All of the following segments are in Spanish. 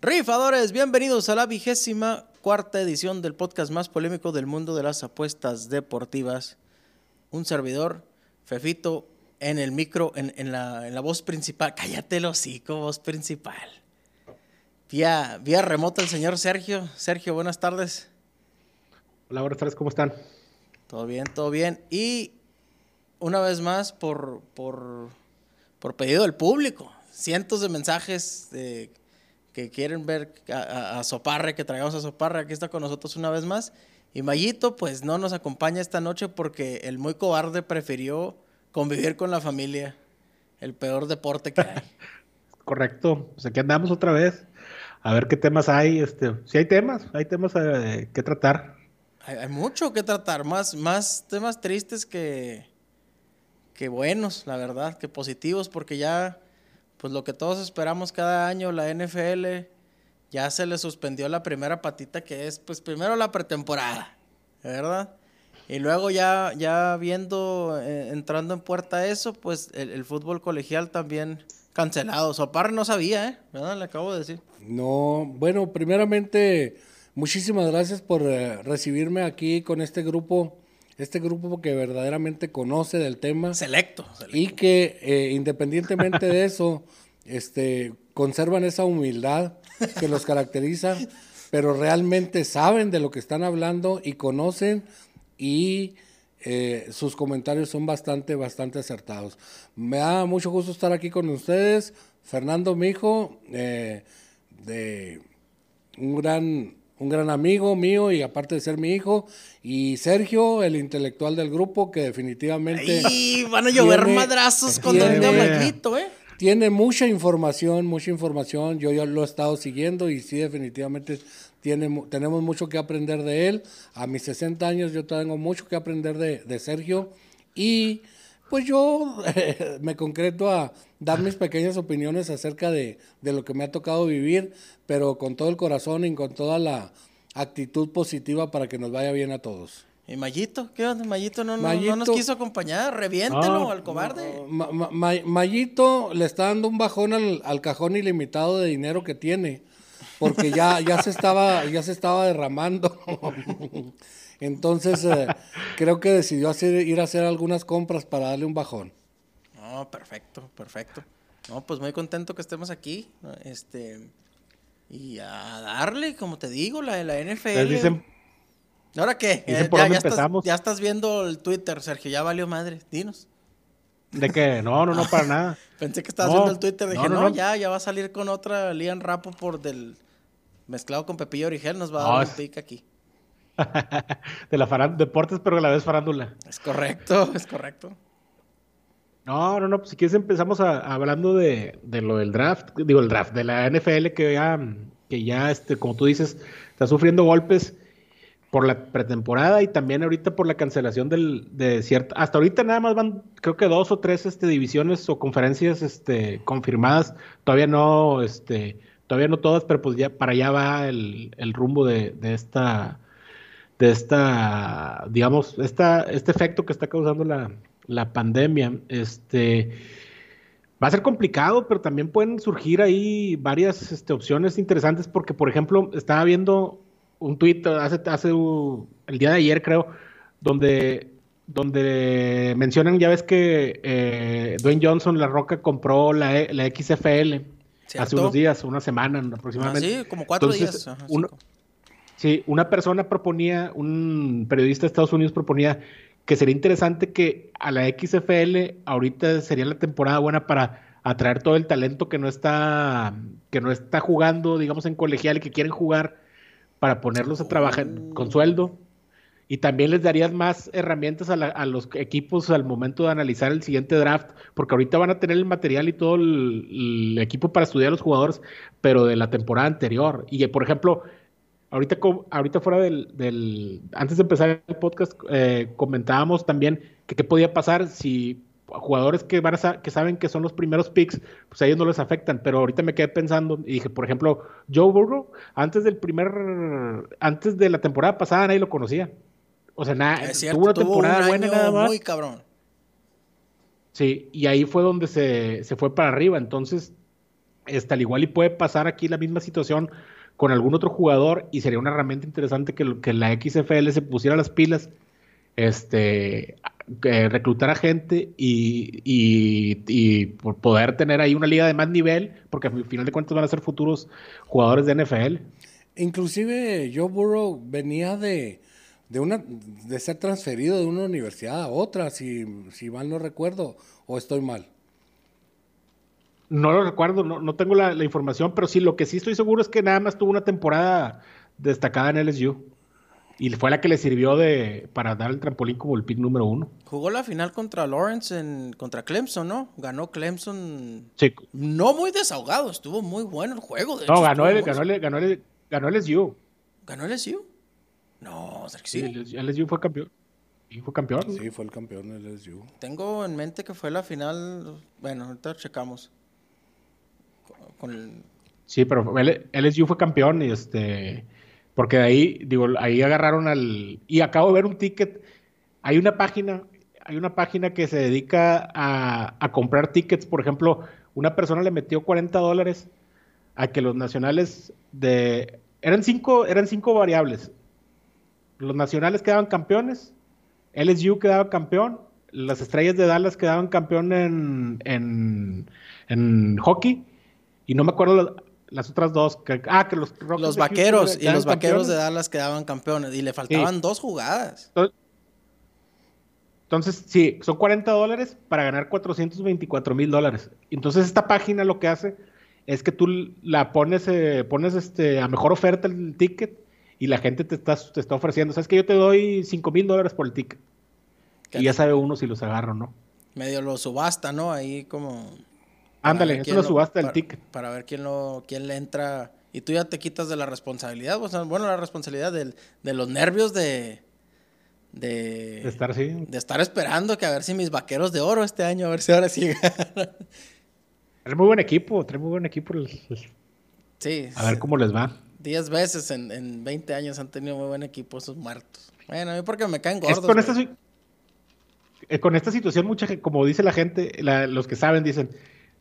Rifadores, bienvenidos a la vigésima cuarta edición del podcast más polémico del mundo de las apuestas deportivas. Un servidor, Fefito, en el micro, en, la, voz principal. Cállate el hocico, voz principal. Vía, vía remota el señor Sergio. Sergio, buenas tardes. Hola, buenas tardes, ¿cómo están? Todo bien, todo bien. Y una vez más, por, por, por pedido del público, cientos de mensajes de que quieren ver a, Soparre, que traigamos a Soparre, aquí está con nosotros una vez más. Y Mayito, pues no nos acompaña esta noche porque el muy cobarde prefirió convivir con la familia, el peor deporte que hay. Correcto, pues aquí andamos otra vez. A ver qué temas hay. Este, si hay temas, hay temas eh, que tratar. Hay, mucho que tratar, más, más temas tristes que, que buenos, la verdad, que positivos, porque ya pues lo que todos esperamos cada año, la NFL ya se le suspendió la primera patita que es, pues primero la pretemporada, ¿verdad? Y luego ya, ya viendo, eh, entrando en puerta eso, pues el, fútbol colegial también cancelado. Sopar no sabía, ¿eh? ¿Verdad? Le acabo de decir. No, bueno, primeramente, muchísimas gracias por eh, recibirme aquí con este grupo este grupo que verdaderamente conoce del tema. Selecto. Y que eh, independientemente de eso, este, conservan esa humildad que los caracteriza, pero realmente saben de lo que están hablando y conocen y eh, sus comentarios son bastante, bastante acertados. Me da mucho gusto estar aquí con ustedes. Fernando Mijo, eh, de un gran un gran amigo mío y aparte de ser mi hijo, y Sergio, el intelectual del grupo, que definitivamente... ¡Y van a llover madrazos con el Mayito, ¿eh? Tiene mucha información, mucha información, yo ya lo he estado siguiendo y sí, definitivamente tiene, tenemos mucho que aprender de él. A mis 60 años yo tengo mucho que aprender de, de Sergio y pues yo me concreto a dar mis pequeñas opiniones acerca de, lo que me ha tocado vivir, pero con todo el corazón y con toda la actitud positiva para que nos vaya bien a todos. ¿Y Mayito? ¿Qué onda? Mayito no, no, nos quiso acompañar. Reviéntelo al cobarde. Mayito le está dando un bajón al, al, cajón ilimitado de dinero que tiene. Porque ya, ya, se, estaba, ya se estaba derramando. Entonces, eh, creo que decidió hacer, ir a hacer algunas compras para darle un bajón. No, perfecto, perfecto. No, pues muy contento que estemos aquí. Este. Y a darle, como te digo, la de la NFL. Dicen, ¿Ahora qué? Eh, ya, Estás, ya estás viendo el Twitter, Sergio. Ya valió madre. Dinos. ¿De qué? No, no, no, para nada. Pensé que estabas viendo el Twitter. Dije, no, ya, ya va a salir con otra Lian Rapo por del mezclado con Pepillo Origel. Nos va a dar un pick aquí. de la farándula, deportes, pero a la vez farándula. Es correcto, es correcto. No, no, no, pues si quieres empezamos hablando de, lo del draft, digo el draft, de la NFL que ya, que ya este, como tú dices, está sufriendo golpes por la pretemporada y también ahorita por la cancelación del, de cierta, hasta ahorita nada más van, creo que dos o tres este, divisiones o conferencias este, confirmadas, todavía no, este, todavía no todas, pero pues ya para allá va el, rumbo de, de esta de esta, digamos, esta, este efecto que está causando la, la pandemia. Este, va a ser complicado, pero también pueden surgir ahí varias este, opciones interesantes, porque, por ejemplo, estaba viendo un tweet hace, hace el día de ayer, creo, donde, donde mencionan, ya ves que eh, Dwayne Johnson, La Roca, compró la, la XFL hace unos días, una semana aproximadamente. Ah, sí, como cuatro días. Sí, una persona proponía, un periodista de Estados Unidos proponía que sería interesante que a la XFL ahorita sería la temporada buena para atraer todo el talento que no está que no está jugando, digamos en colegial y que quieren jugar para ponerlos a trabajar con sueldo y también les darías más herramientas a, los equipos al momento de analizar el siguiente draft, porque ahorita van a tener el material y todo el, equipo para estudiar a los jugadores, pero de la temporada anterior. Y por ejemplo, Ahorita, ahorita fuera del, antes de empezar el podcast, eh, comentábamos también que qué podía pasar si jugadores que van a, que saben que son los primeros picks, pues a ellos no les afectan, pero ahorita me quedé pensando y dije, por ejemplo, Joe Burrow, antes del primer, antes de la temporada pasada nadie lo conocía. O sea, nada, tuvo una tuvo temporada un buena nada más. muy cabrón. Sí, y ahí fue donde se, se fue para arriba. Entonces, este, al igual y puede pasar aquí la misma situación con algún otro jugador y sería una herramienta interesante que, la XFL se pusiera las pilas, este, que reclutar a gente y, y, y poder tener ahí una liga de más nivel, porque al final de cuentas van a ser futuros jugadores de NFL. Inclusive Joe Burrow venía de, de una de ser transferido de una universidad a otra, si, si mal no recuerdo, o estoy mal. No lo recuerdo, no, no tengo la, la información, pero sí, lo que sí estoy seguro es que nada más tuvo una temporada destacada en LSU. Y fue la que le sirvió de para dar el trampolín como el pick número uno. Jugó la final contra Lawrence, en, contra Clemson, ¿no? Ganó Clemson. Sí. No muy desahogado, estuvo muy bueno el juego. De No, hecho, ganó el, ganó, el, ganó, el, ganó el LSU. ¿Ganó LSU? No, o sea que Sí, LSU fue campeón. Y fue campeón. Sí, fue el campeón del LSU. Tengo en mente que fue la final. Bueno, ahorita checamos. Con el- Sí, pero LSU fue campeón y este porque de ahí digo ahí agarraron al y acabo de ver un ticket. Hay una página, hay una página que se dedica a, comprar tickets. Por ejemplo, una persona le metió 40 dólares a que los nacionales de eran cinco eran cinco variables. Los nacionales quedaban campeones, LSU quedaba campeón, las estrellas de Dallas quedaban campeón en, en hockey y no me acuerdo la- las otras dos. Que, ah, que los Rockets los vaqueros y los vaqueros de. Dallas quedaban campeones y le faltaban dos jugadas. Entonces, sí, son 40 dólares para ganar 424 mil dólares. Entonces, esta página lo que hace es que tú la pones, eh, pones este, a mejor oferta el ticket y la gente te está, te está ofreciendo. Sabes que yo te doy 5 mil dólares por el ticket. Y ya sabe uno si los agarra o no. Medio lo subasta, ¿no? Ahí como. Ándale, es una lo- subasta del ticket. Para ver quién lo, quién le entra. Y tú ya te quitas de la responsabilidad. O sea, bueno, la responsabilidad del- de los nervios de. De, De estar así. de estar esperando que a ver si mis vaqueros de oro este año, a ver si ahora sí ganan. Trae muy buen equipo, trae muy buen equipo. Sí, A ver cómo les va. 10 veces en, en 20 años han tenido muy buen equipo esos muertos. Bueno, a mí porque me caen Es gordos. con, esta, eh, con esta situación, mucha como dice la gente, la- los que saben, dicen,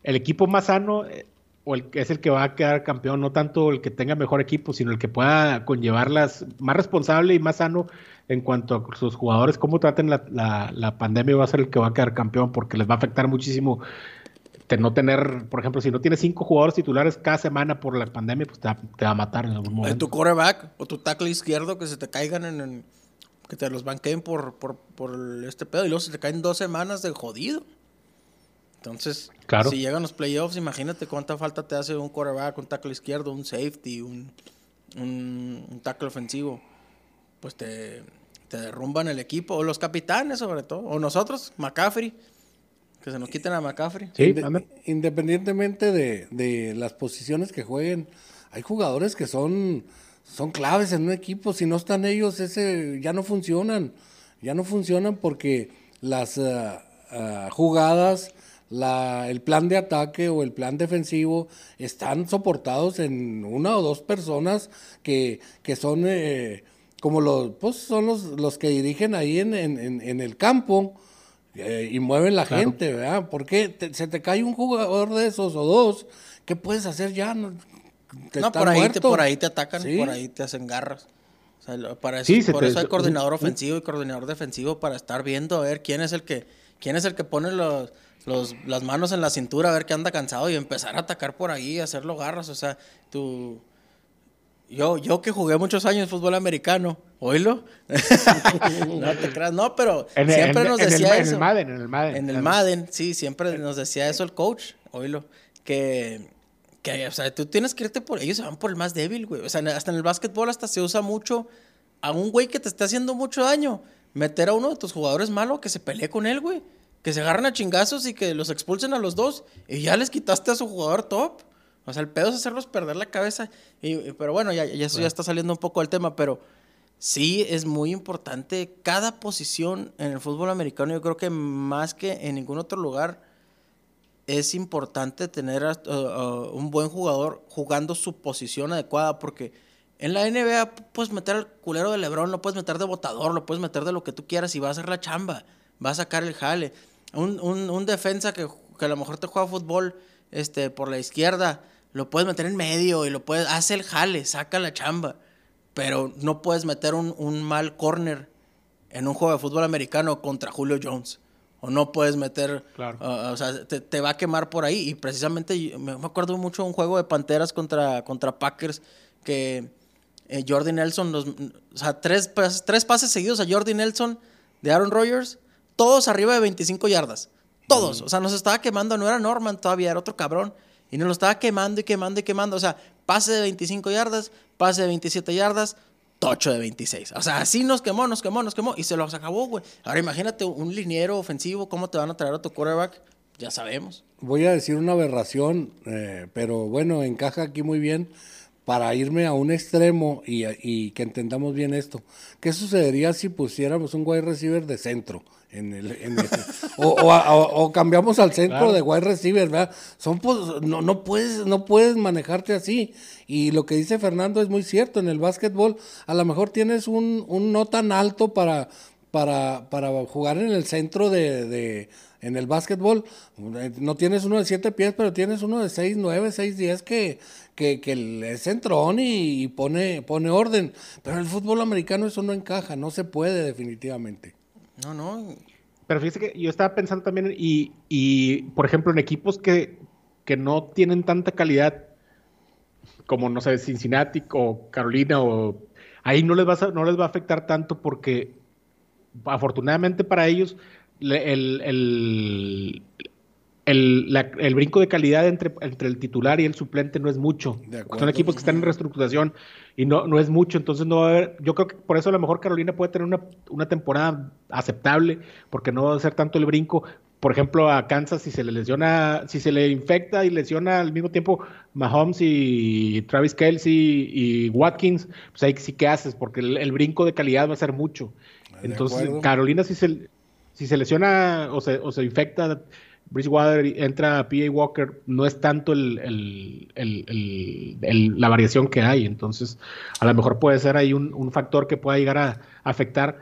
el equipo más sano eh, o el que es el que va a quedar campeón, no tanto el que tenga mejor equipo, sino el que pueda conllevarlas más responsable y más sano en cuanto a sus jugadores, cómo traten la, la- la pandemia, va a ser el que va a quedar campeón, porque les va a afectar muchísimo de no tener, por ejemplo, si no tienes cinco jugadores titulares cada semana por la pandemia, pues te va, te va a matar en algún Eh, momento. tu quarterback o tu tackle izquierdo que se te caigan en, en- que te los banqueen por, por, por este pedo y luego se te caen dos semanas de jodido. Entonces, Claro. si llegan los playoffs, imagínate cuánta falta te hace un quarterback, un tackle izquierdo, un safety, un, un, un tackle ofensivo. Pues te, te derrumban el equipo, o los capitanes sobre todo, o nosotros, McCaffrey, que se nos quiten a McCaffrey. Sí, Inde- anda. independientemente de, de las posiciones que jueguen, hay jugadores que son, son claves en un equipo. Si no están ellos, ese ya no funcionan. Ya no funcionan porque las ah, jugadas, la, el plan de ataque o el plan defensivo están soportados en una o dos personas que, que son eh, como los, pues son los, los que dirigen ahí en, en- en- el campo. Eh, y mueven la Claro. gente, ¿verdad? Porque te- se te cae un jugador de esos o dos, ¿qué puedes hacer ya? No, que No, por ahí, te, por ahí te atacan, Sí. por ahí te hacen garras. O sea, lo- para eso, Sí, por te- eso hay coordinador ofensivo y coordinador defensivo para estar viendo a ver quién es el que quién es el que pone los, los- las manos en la cintura a ver que anda cansado y empezar a atacar por ahí, hacerlo garras. O sea, tú yo, yo que jugué muchos años fútbol americano, oílo. no te creas, no, pero En, siempre en- nos en el- decía en eso. el Madden, en el Madden. En el. Madden, sí, siempre nos decía eso el coach, oílo, que, que, o sea, tú tienes que irte por ellos, se van por el más débil, güey. O sea, hasta en el básquetbol hasta se usa mucho a un güey que te esté haciendo mucho daño, meter a uno de tus jugadores malo que se pelee con él, güey. Que se agarren a chingazos y que los expulsen a los dos y ya les quitaste a su jugador top. O sea, el pedo es hacerlos perder la cabeza. Y, pero bueno, ya, ya eso ya está saliendo un poco del tema, pero sí es muy importante cada posición en el fútbol americano. Yo creo que más que en ningún otro lugar es importante tener a- a- a un buen jugador jugando su posición adecuada porque En la NBA puedes meter al culero de Lebron, lo puedes meter de botador, lo puedes meter de lo que tú quieras y va a hacer la chamba, va a sacar el jale. Un, un, un defensa que, que, a lo mejor te juega fútbol este, por la izquierda, lo puedes meter en medio y lo puedes, hace el jale, saca la chamba. Pero no puedes meter un, un mal corner en un juego de fútbol americano contra Julio Jones. O no puedes meter, Claro. uh, o sea, te, te, va a quemar por ahí. Y precisamente me acuerdo mucho de un juego de Panteras contra, contra Packers que eh, Jordi Nelson, los, o sea, tres, tres pases seguidos a Jordi Nelson de Aaron Rodgers, todos arriba de 25 yardas. Todos. O sea, nos estaba quemando, no era Norman todavía, era otro cabrón. Y nos lo estaba quemando y quemando y quemando. O sea, pase de 25 yardas, pase de 27 yardas, tocho de 26. O sea, así nos quemó, nos quemó, nos quemó. Y se los acabó, güey. Ahora imagínate un liniero ofensivo, ¿cómo te van a traer a tu quarterback? Ya sabemos. Voy a decir una aberración, eh, pero bueno, encaja aquí muy bien para irme a un extremo y, y, que entendamos bien esto. ¿Qué sucedería si pusiéramos un wide receiver de centro? En el, en el, o, o, o, o, cambiamos al centro claro. de wide receiver, ¿verdad? Son, no, no, puedes, no puedes manejarte así. Y lo que dice Fernando es muy cierto. En el básquetbol, a lo mejor tienes un, un no tan alto para, para, para jugar en el centro de, de en el básquetbol. No tienes uno de siete pies, pero tienes uno de seis, nueve, seis, diez que, que, que es centrón y, y pone, pone orden. Pero en el fútbol americano eso no encaja, no se puede definitivamente. No, no. Pero fíjese que yo estaba pensando también, y, y por ejemplo, en equipos que, que no tienen tanta calidad como, no sé, Cincinnati o Carolina, o ahí no les, va a, no les va a afectar tanto porque afortunadamente para ellos el, el, el, la, el, brinco de calidad entre, entre, el titular y el suplente no es mucho. Son equipos que están en reestructuración y no, no es mucho, entonces no va a haber, yo creo que por eso a lo mejor Carolina puede tener una, una temporada aceptable, porque no va a ser tanto el brinco. Por ejemplo, a Kansas, si se le lesiona, si se le infecta y lesiona al mismo tiempo Mahomes y Travis Kelsey y Watkins, pues ahí sí que haces, porque el, el brinco de calidad va a ser mucho. Entonces. Carolina, si se, si se lesiona o se, o se infecta Bridgewater entra PA Walker, no es tanto el, la variación que hay. Entonces, a lo mejor puede ser ahí un, un factor que pueda llegar a, afectar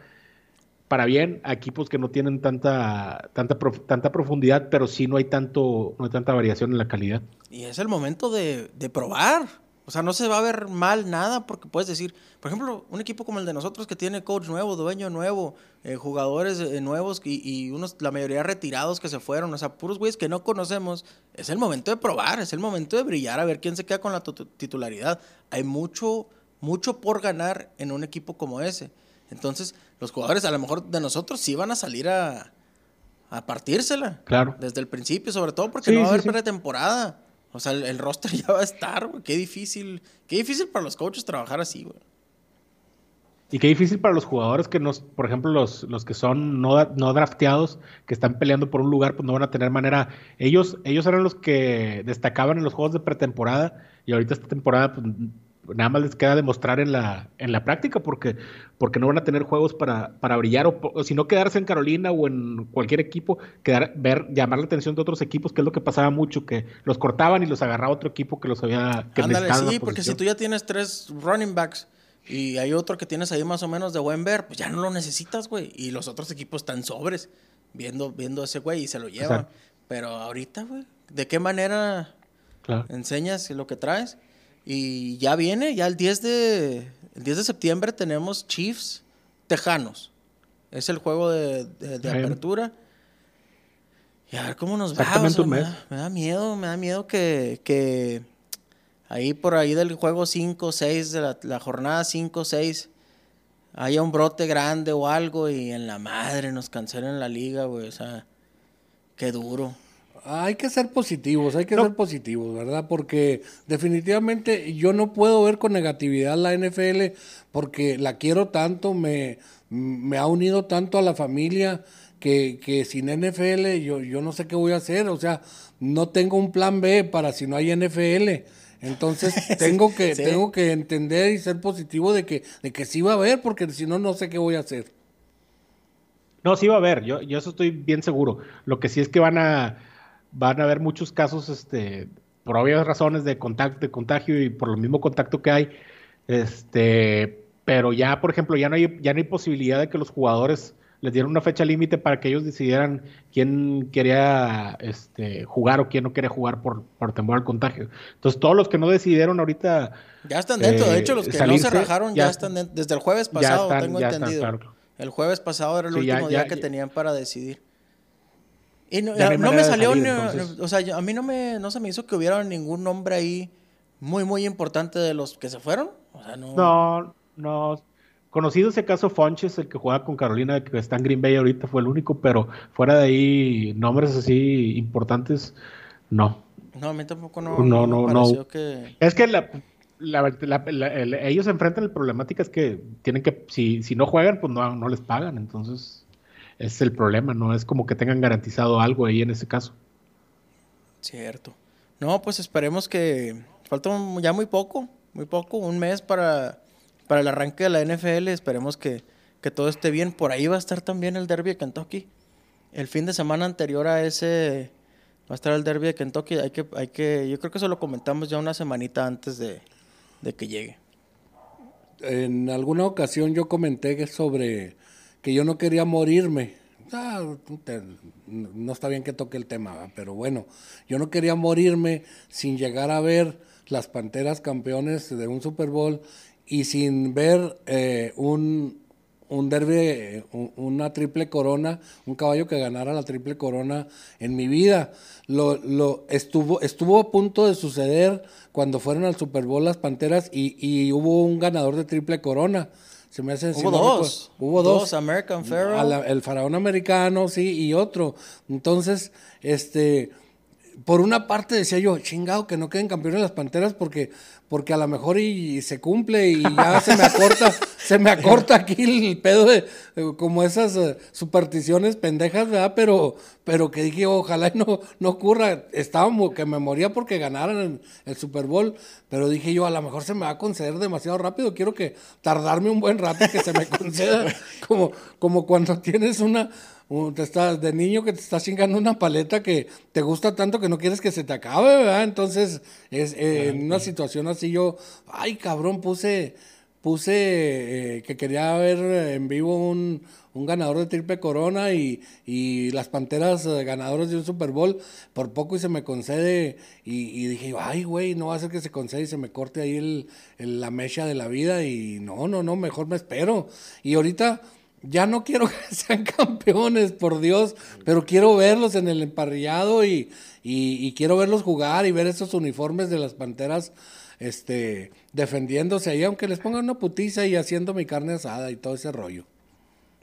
para bien a equipos que no tienen tanta, tanta, tanta profundidad, pero sí no hay, tanto, no hay tanta variación en la calidad. Y es el momento de, de probar. O sea, no se va a ver mal nada porque puedes decir, por ejemplo, un equipo como el de nosotros que tiene coach nuevo, dueño nuevo, eh, jugadores eh, nuevos y, y, unos, la mayoría retirados que se fueron, o sea, puros güeyes que no conocemos, es el momento de probar, es el momento de brillar, a ver quién se queda con la titularidad. Hay mucho, mucho por ganar en un equipo como ese. Entonces, los jugadores a lo mejor de nosotros sí van a salir a, a partírsela. Claro. Desde el principio, sobre todo porque sí, no va a haber sí, pretemporada. O sea, el, roster ya va a estar, güey. Qué difícil. Qué difícil para los coaches trabajar así, güey. Y qué difícil para los jugadores que nos, por ejemplo, los, los que son no, no drafteados, que están peleando por un lugar, pues no van a tener manera. Ellos, ellos eran los que destacaban en los juegos de pretemporada, y ahorita esta temporada, pues nada más les queda demostrar en la, en la práctica, porque, porque no van a tener juegos para, para brillar, o, o, si no quedarse en Carolina o en cualquier equipo, quedar, ver, llamar la atención de otros equipos, que es lo que pasaba mucho, que los cortaban y los agarraba otro equipo que los había... Que Ándale, sí, porque si tú ya tienes tres running backs y hay otro que tienes ahí más o menos de buen ver, pues ya no lo necesitas, güey. Y los otros equipos están sobres viendo, viendo a ese güey y se lo llevan. Pero ahorita, güey, ¿de qué manera claro. enseñas lo que traes? Y ya viene, ya el 10 de, el 10 de septiembre tenemos Chiefs Tejanos. Es el juego de, de, de apertura. Y a ver cómo nos va. O sea, me, da, me, da, miedo, me da miedo que, que ahí por ahí del juego 5, 6, de la, la jornada 5, 6, haya un brote grande o algo y en la madre nos cancelen la liga, güey. O sea, qué duro. Hay que ser positivos, hay que no. ser positivos, ¿verdad? Porque definitivamente yo no puedo ver con negatividad la NFL porque la quiero tanto, me, me ha unido tanto a la familia que, que sin NFL yo, yo no sé qué voy a hacer, o sea, no tengo un plan B para si no hay NFL. Entonces tengo que, sí. tengo que entender y ser positivo de que, de que sí va a haber, porque si no, no sé qué voy a hacer. No, sí va a haber, yo, yo eso estoy bien seguro. Lo que sí es que van a, van a haber muchos casos, este, por obvias razones de contacto, de contagio y por el mismo contacto que hay, Este, pero ya, por ejemplo, ya no hay, ya no hay posibilidad de que los jugadores les dieran una fecha límite para que ellos decidieran quién quería este, jugar o quién no quería jugar por, por temor al contagio. Entonces, todos los que no decidieron ahorita. Ya están dentro. de hecho, los que no se rajaron ya, están dentro. Desde el jueves pasado, tengo entendido. El jueves pasado era el último día que tenían para decidir. Y no, me salió, o sea, a mí no, me, no se me hizo que hubiera ningún nombre ahí muy, muy importante de los que se fueron. no... no, Conocido ese caso Fonches, el que juega con Carolina, que está en Green Bay ahorita, fue el único, pero fuera de ahí, nombres así importantes, no. No, a mí tampoco no. No, no, no. Es que la, ellos enfrentan la problemática es que tienen que, si, si no juegan, pues no, no les pagan, entonces es el problema, no es como que tengan garantizado algo ahí en ese caso. Cierto. No, pues esperemos que falta ya muy poco, muy poco, un mes para, para el arranque de la NFL, esperemos que, que todo esté bien. Por ahí va a estar también el derby de Kentucky. El fin de semana anterior a ese va a estar el derby de Kentucky. Hay que, hay que, yo creo que eso lo comentamos ya una semanita antes de, de que llegue. En alguna ocasión yo comenté sobre que yo no quería morirme. Ah, no está bien que toque el tema, pero bueno, yo no quería morirme sin llegar a ver las Panteras campeones de un Super Bowl y sin ver eh, un, un derby, una triple corona, un caballo que ganara la triple corona en mi vida. Lo, lo estuvo, estuvo a punto de suceder cuando fueron al Super Bowl las Panteras y, y hubo un ganador de triple corona. Se me hace Hubo dos. hubo dos. American Pharaoh. el faraón americano, sí, y otro. Entonces, este, por una parte decía yo, chingado, que no queden campeones las Panteras porque, porque a lo mejor y, se cumple y ya se me acorta, se me acorta aquí el pedo de, como esas eh, supersticiones pendejas, ¿verdad? Pero, pero que dije, ojalá no, no ocurra. Estábamos que me moría porque ganaran el, el, Super Bowl, pero dije yo, a lo mejor se me va a conceder demasiado rápido. Quiero que tardarme un buen rato que se me conceda, como, como cuando tienes una te estás, de niño que te estás chingando una paleta que te gusta tanto que no quieres que se te acabe, ¿verdad? Entonces, es, eh, en una situación así yo, ay cabrón, puse, puse eh, que quería ver en vivo un, un ganador de triple corona y, y las panteras eh, ganadores de un Super Bowl, por poco y se me concede, y, dije, ay güey, no va a ser que se concede y se me corte ahí el, la mecha de la vida, y no, no, no, mejor me espero. Y ahorita ya no quiero que sean campeones, por Dios, pero quiero verlos en el emparrillado y, quiero verlos jugar y ver esos uniformes de las Panteras este, defendiéndose ahí, aunque les pongan una putiza y haciendo mi carne asada y todo ese rollo.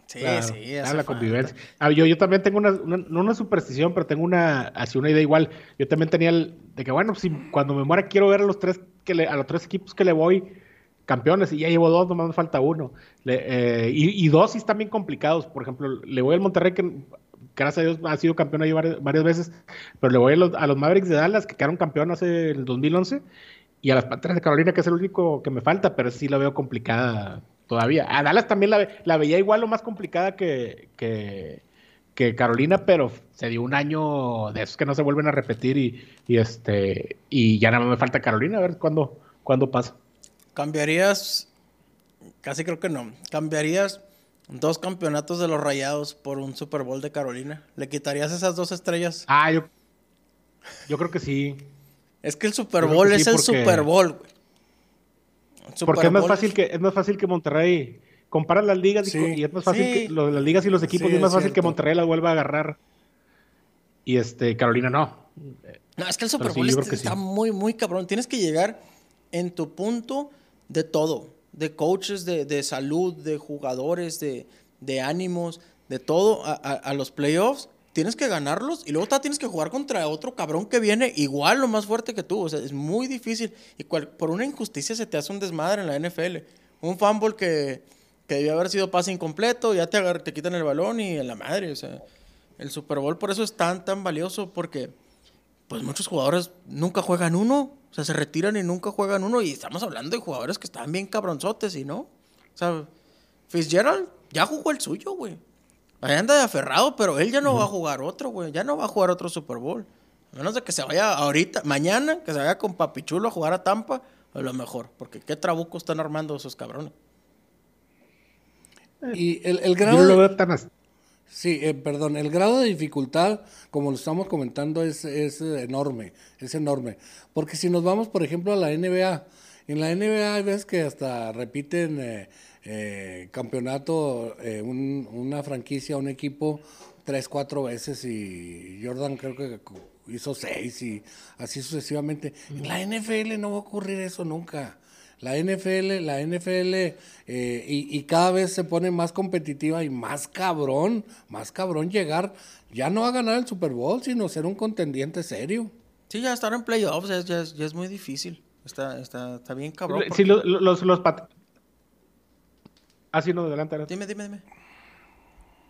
Sí, sí, ah, la convivencia. Ah, yo, yo también tengo una, no una superstición, pero tengo una, así una idea igual. Yo también tenía el, de que, bueno, si cuando me muera quiero ver a los tres, que a los tres equipos que le voy, campeones y ya llevo dos, nomás me falta uno. Eh, y, dos sí están bien complicados. Por ejemplo, le voy al Monterrey, que gracias a Dios ha sido campeón ahí varias, veces, pero le voy a los, Mavericks de Dallas, que quedaron campeón hace el 2011, y a las Panteras de Carolina, que es el único que me falta, pero sí la veo complicada todavía. A Dallas también la, la veía igual o más complicada que, que, Carolina, pero se dio un año de esos que no se vuelven a repetir y, y este y ya nada más me falta Carolina, a ver cuándo, cuándo pasa. ¿Cambiarías? Casi creo que no. ¿Cambiarías dos campeonatos de los Rayados por un Super Bowl de Carolina? ¿Le quitarías esas dos estrellas? Ah, yo, yo creo que sí. Es que el Super Bowl es el Super Bowl, güey. Porque es más fácil que es más fácil que Monterrey compara las ligas y, es más fácil que las ligas y los equipos es más fácil que Monterrey las vuelva a agarrar y este Carolina no. No, es que el Super Bowl está muy muy cabrón. Tienes que llegar en tu punto de todo, de coaches, de, salud, de jugadores, de, ánimos, de todo a, los playoffs. Tienes que ganarlos y luego tienes que jugar contra otro cabrón que viene igual o más fuerte que tú. O sea, es muy difícil. Y por una injusticia se te hace un desmadre en la NFL. Un fumble que, que debió haber sido pase incompleto, ya te, te quitan el balón y en la madre. O sea, el Super Bowl por eso es tan, tan valioso porque pues muchos jugadores nunca juegan uno. O sea, se retiran y nunca juegan uno. Y estamos hablando de jugadores que están bien cabronzotes y no. O sea, Fitzgerald ya jugó el suyo, güey. Ahí anda de aferrado, pero él ya no va a jugar otro, güey. Ya no va a jugar otro Super Bowl. A menos de que se vaya ahorita, mañana, que se vaya con Papichulo a jugar a Tampa. a lo mejor, porque qué trabuco están armando esos cabrones. Y el, el grado... Yo no lo veo tan Sí, eh, perdón, el grado de dificultad, como lo estamos comentando, es, es eh, enorme, es enorme. Porque si nos vamos, por ejemplo, a la NBA, en la NBA hay veces que hasta repiten eh, eh, campeonato, eh, un- una franquicia, un equipo, tres, cuatro veces y Jordan creo que hizo seis y así sucesivamente. En la NFL no va a ocurrir eso nunca. La NFL, la NFL, eh, y, y cada vez se pone más competitiva y más cabrón, más cabrón llegar, ya no a ganar el Super Bowl, sino ser un contendiente serio. Sí, ya estar en playoffs ya, es- ya es- ya es muy difícil. Está, está, está bien cabrón. Sí, porque- lo- los, los pat- Ah, sí, no, adelante, adelante. Dime, dime, dime.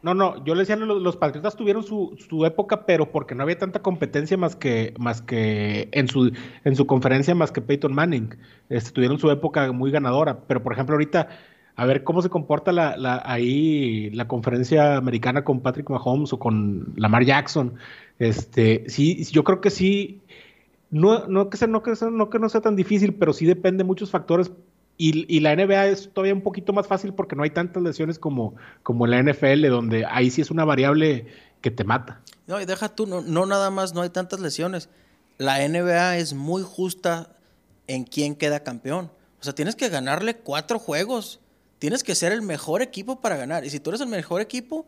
No, no, yo le decía, los, los Patriotas tuvieron su, su época, pero porque no había tanta competencia más que, más que en su, en su conferencia, más que Peyton Manning. Este, tuvieron su época muy ganadora. Pero, por ejemplo, ahorita, a ver cómo se comporta la, la, ahí la conferencia americana con Patrick Mahomes o con Lamar Jackson. Este, sí, yo creo que sí. No, no, que sea, no, que sea- no que no sea tan difícil, pero sí depende de muchos factores. Y, la NBA es todavía un poquito más fácil porque no hay tantas lesiones como, como en la NFL, donde ahí sí es una variable que te mata. No, y deja tú, no, no nada más, no hay tantas lesiones. La NBA es muy justa en quién queda campeón. O sea, tienes que ganarle cuatro juegos. Tienes que ser el mejor equipo para ganar. Y si tú eres el mejor equipo,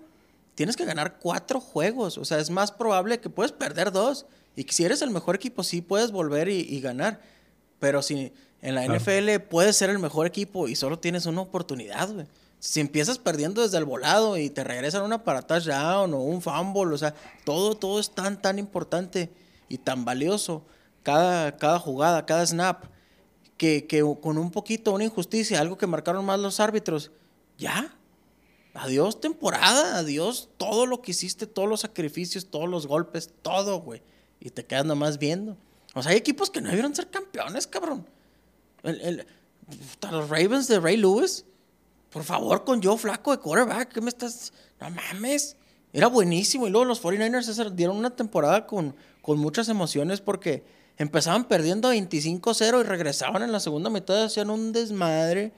tienes que ganar cuatro juegos. O sea, es más probable que puedes perder dos. Y si eres el mejor equipo, sí puedes volver y ganar. Pero si en la Claro. NFL puedes ser el mejor equipo y solo tienes una oportunidad, güey. Si empiezas perdiendo desde el volado y te regresan una para touchdown o un fumble, o sea, todo, todo es tan, tan importante y tan valioso. Cada, cada jugada, cada snap, que, que con un poquito, una injusticia, algo que marcaron más los árbitros, ya. Adiós temporada, adiós todo lo que hiciste, todos los sacrificios, todos los golpes, todo, güey. Y te quedas nomás viendo. O sea, hay equipos que no debieron ser campeones, cabrón. El, el- los Ravens de Ray Lewis, por favor, con Joe Flaco de quarterback, ¿qué me estás...? No mames. Era buenísimo. Y luego los 49ers esa- dieron una temporada con, con muchas emociones porque empezaban perdiendo 25-0 y regresaban en la segunda mitad hacían un desmadre.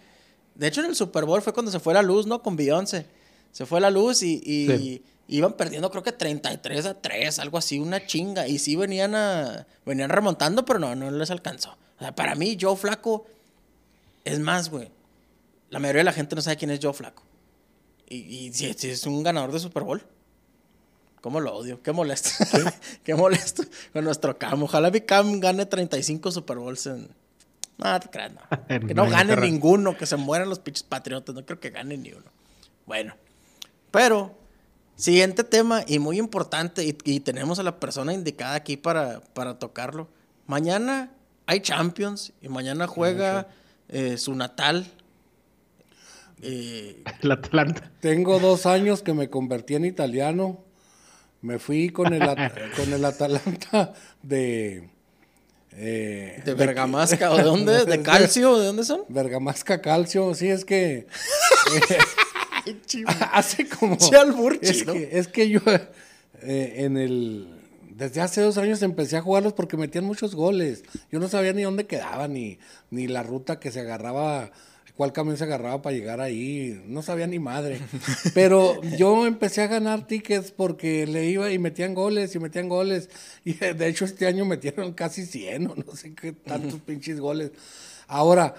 De hecho, en el Super Bowl fue cuando se fue la luz, ¿no? Con Beyoncé. Se fue la luz y. iban perdiendo, creo que 33 a 3, algo así, una chinga. Y sí venían a, venían remontando, pero no, no les alcanzó. O sea, para mí, Joe Flaco es más, güey. La mayoría de la gente no sabe quién es Joe Flaco. Y, y si, si es un ganador de Super Bowl. ¿Cómo lo odio? Qué molesto. Qué molesto con nuestro Cam. Ojalá mi Cam gane 35 Super Bowls en. No, te creas, no. Que no gane ninguno, que se mueran los pinches patriotas. No creo que gane ni uno. Bueno. Pero, siguiente tema y muy importante, y, y tenemos a la persona indicada aquí para, para tocarlo. Mañana hay Champions y mañana juega eh, su natal. eh, El Atlanta. Tengo dos años que me convertí en italiano. Me fui con el, At- con el Atalanta de... eh, de Bergamasca, ¿o de dónde? ¿De Calcio? ¿De dónde son? Bergamasca Calcio, sí, es que hace como... Che es, que, es que yo eh, en el... Desde hace dos años empecé a jugarlos porque metían muchos goles. Yo no sabía ni dónde quedaba, ni, ni la ruta que se agarraba, cuál camión se agarraba para llegar ahí. No sabía ni madre. Pero yo empecé a ganar tickets porque le iba y metían goles y metían goles. Y de hecho este año metieron casi 100 o no sé qué tantos pinches goles. Ahora,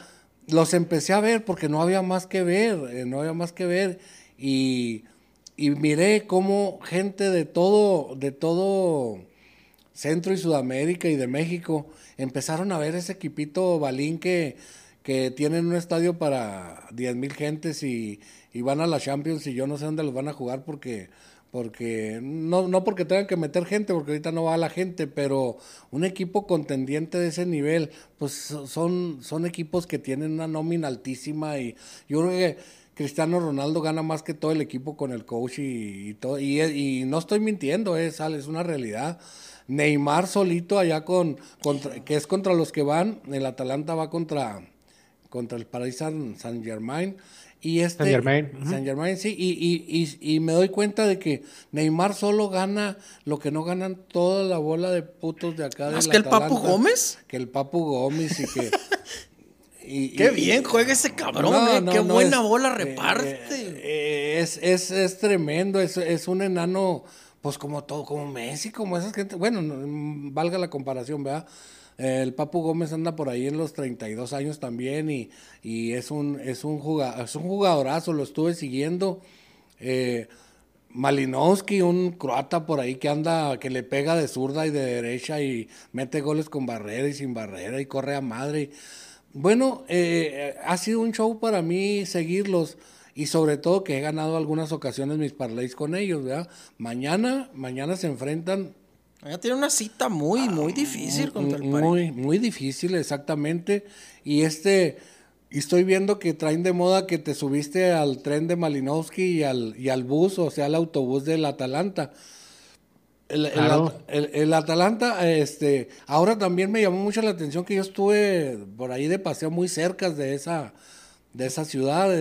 los empecé a ver porque no había más que ver, eh, no había más que ver. Y, y miré cómo gente de todo, de todo Centro y Sudamérica y de México empezaron a ver ese equipito balín que, que tienen un estadio para 10 mil gentes y, y van a la Champions y yo no sé dónde los van a jugar porque porque no, no porque tengan que meter gente, porque ahorita no va la gente, pero un equipo contendiente de ese nivel, pues son, son equipos que tienen una nómina altísima y yo creo que Cristiano Ronaldo gana más que todo el equipo con el coach y, todo, y, y no estoy mintiendo, es, es una realidad. Neymar solito allá con, contra, que es contra los que van, el Atalanta va contra, contra el Paris Saint Germain. Y este, Saint Germain. Saint Germain, sí, y, y, y, y me doy cuenta de que Neymar solo gana lo que no ganan toda la bola de putos de acá. ¿Más del que el Papu Atalanta. Gómez? Que el Papu Gómez y que... Y, Qué y- bien juega ese cabrón, No, eh, no, qué no, buena es- bola eh, reparte. eh, es, es, es tremendo, es, es un enano, pues como todo, como Messi, como esas gente. Bueno, no, valga la comparación, ¿verdad? Eh, El Papu Gómez anda por ahí en los 32 años también y, y es, un, es, un juga- es un jugadorazo, lo estuve siguiendo. Eh, Malinowski, un croata por ahí que anda, que le pega de zurda y de derecha y mete goles con barrera y sin barrera y corre a madre. Bueno, eh, ha sido un show para mí seguirlos y sobre todo que he ganado algunas ocasiones mis parlays con ellos. Mañana, mañana se enfrentan Ya tiene una cita muy, muy difícil contra el París. muy, muy difícil, exactamente. Y este, y estoy viendo que traen de moda que te subiste al tren de Malinowski y al, y al bus, o sea, al autobús del Atalanta. El, el Claro. At- el- el Atalanta, este, ahora también me llamó mucho la atención que yo estuve por ahí de paseo muy cerca de esa, de esa ciudad.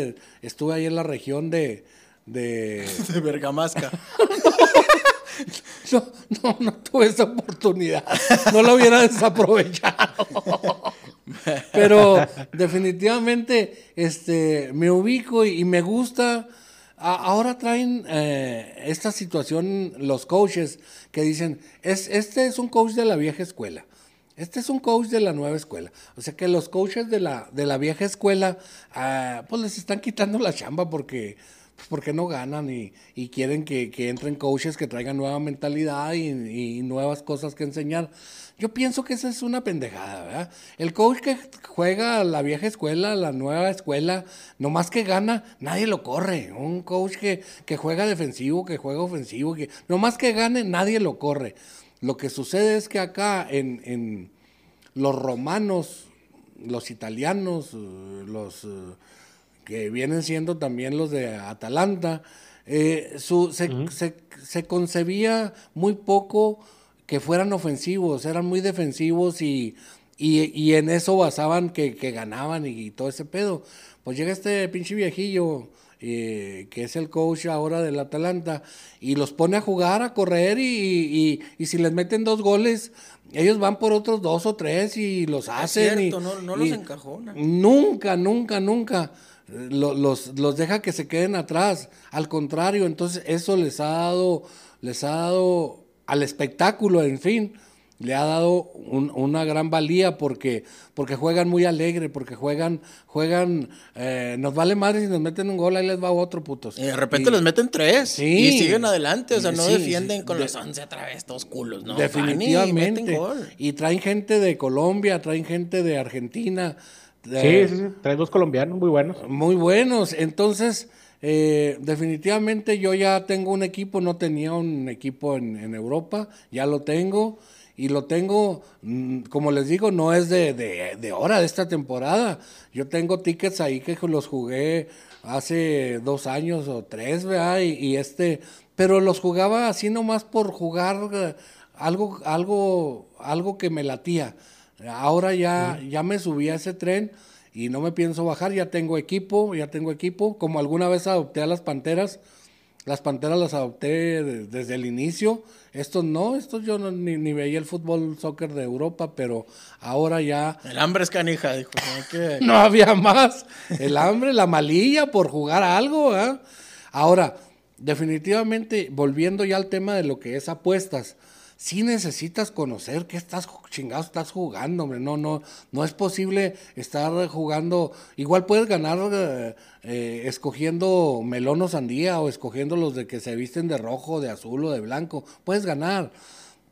Estuve ahí en la región de, de, De Bergamasca. No, no, no tuve esa oportunidad. No la hubiera desaprovechado. Pero definitivamente este, me ubico y, y me gusta. A- ahora traen eh, esta situación los coaches que dicen, es, este es un coach de la vieja escuela. Este es un coach de la nueva escuela. O sea que los coaches de la, de la vieja escuela, ah, pues les están quitando la chamba porque, pues porque no ganan y, quieren que, entren coaches que traigan nueva mentalidad y, nuevas cosas que enseñar. Yo pienso que esa es una pendejada, ¿verdad? El coach que juega la vieja escuela, la nueva escuela, nomás que gana, nadie lo corre. Un coach que, juega defensivo, que juega ofensivo, que nomás que gane, nadie lo corre. Lo que sucede es que acá en, los romanos, los italianos, los eh, que vienen siendo también los de Atalanta, eh, su- se, se- se concebía muy poco que fueran ofensivos, eran muy defensivos y, y, y en eso basaban que, que ganaban y, todo ese pedo. Pues llega este pinche viejillo, eh, que es el coach ahora del Atalanta, y los pone a jugar, a correr, y, y- y si les meten dos goles, ellos van por otros dos o tres y los hacen. y- cierto, no- no los encajonan. Nunca, nunca, nunca lo- los, los deja que se queden atrás. Al contrario, entonces eso les ha dado, les ha dado al espectáculo, en fin, le ha dado un- una gran valía porque, porque juegan muy alegre, porque juegan, juegan, eh, nos vale madre si nos meten un gol, ahí les va otro putos. Y de repente Y- les meten tres. Sí. Y siguen adelante. O sea, no Sí, defienden con De- los 11 otra vez, todos culos, ¿no? Van y meten Definitivamente. gol. Y traen gente de Colombia, traen gente de Argentina. Sí, de- sí, sí. Traen dos colombianos muy buenos. muy buenos. Entonces, eh, definitivamente yo ya tengo un equipo, no tenía un equipo en, en Europa, ya lo tengo. Y lo tengo, mm, como les digo, no es de, de, de ahora, de esta temporada. Yo tengo tickets ahí que los jugué hace dos años o tres, ¿verdad? Y, y este, pero los jugaba así nomás por jugar eh, algo, algo, algo que me latía. Ahora ya, ya me subí a ese tren y no me pienso bajar, ya tengo equipo, ya tengo equipo. Como alguna vez adopté a las Panteras, las Panteras las adopté de- desde el inicio. Estos no, estos yo no- ni, ni veía el fútbol, soccer de Europa, pero ahora ya El hambre es canija, dijo. Que... no había más. El hambre, la malilla por jugar a algo. ¿ah? Ahora, definitivamente, volviendo ya al tema de lo que es apuestas, sí necesitas conocer qué estás chingados estás jugando, hombre. No, no, no es posible estar jugando. Igual puedes ganar eh, eh, escogiendo melón o sandía o escogiendo los de que se visten de rojo, de azul o de blanco. Puedes ganar.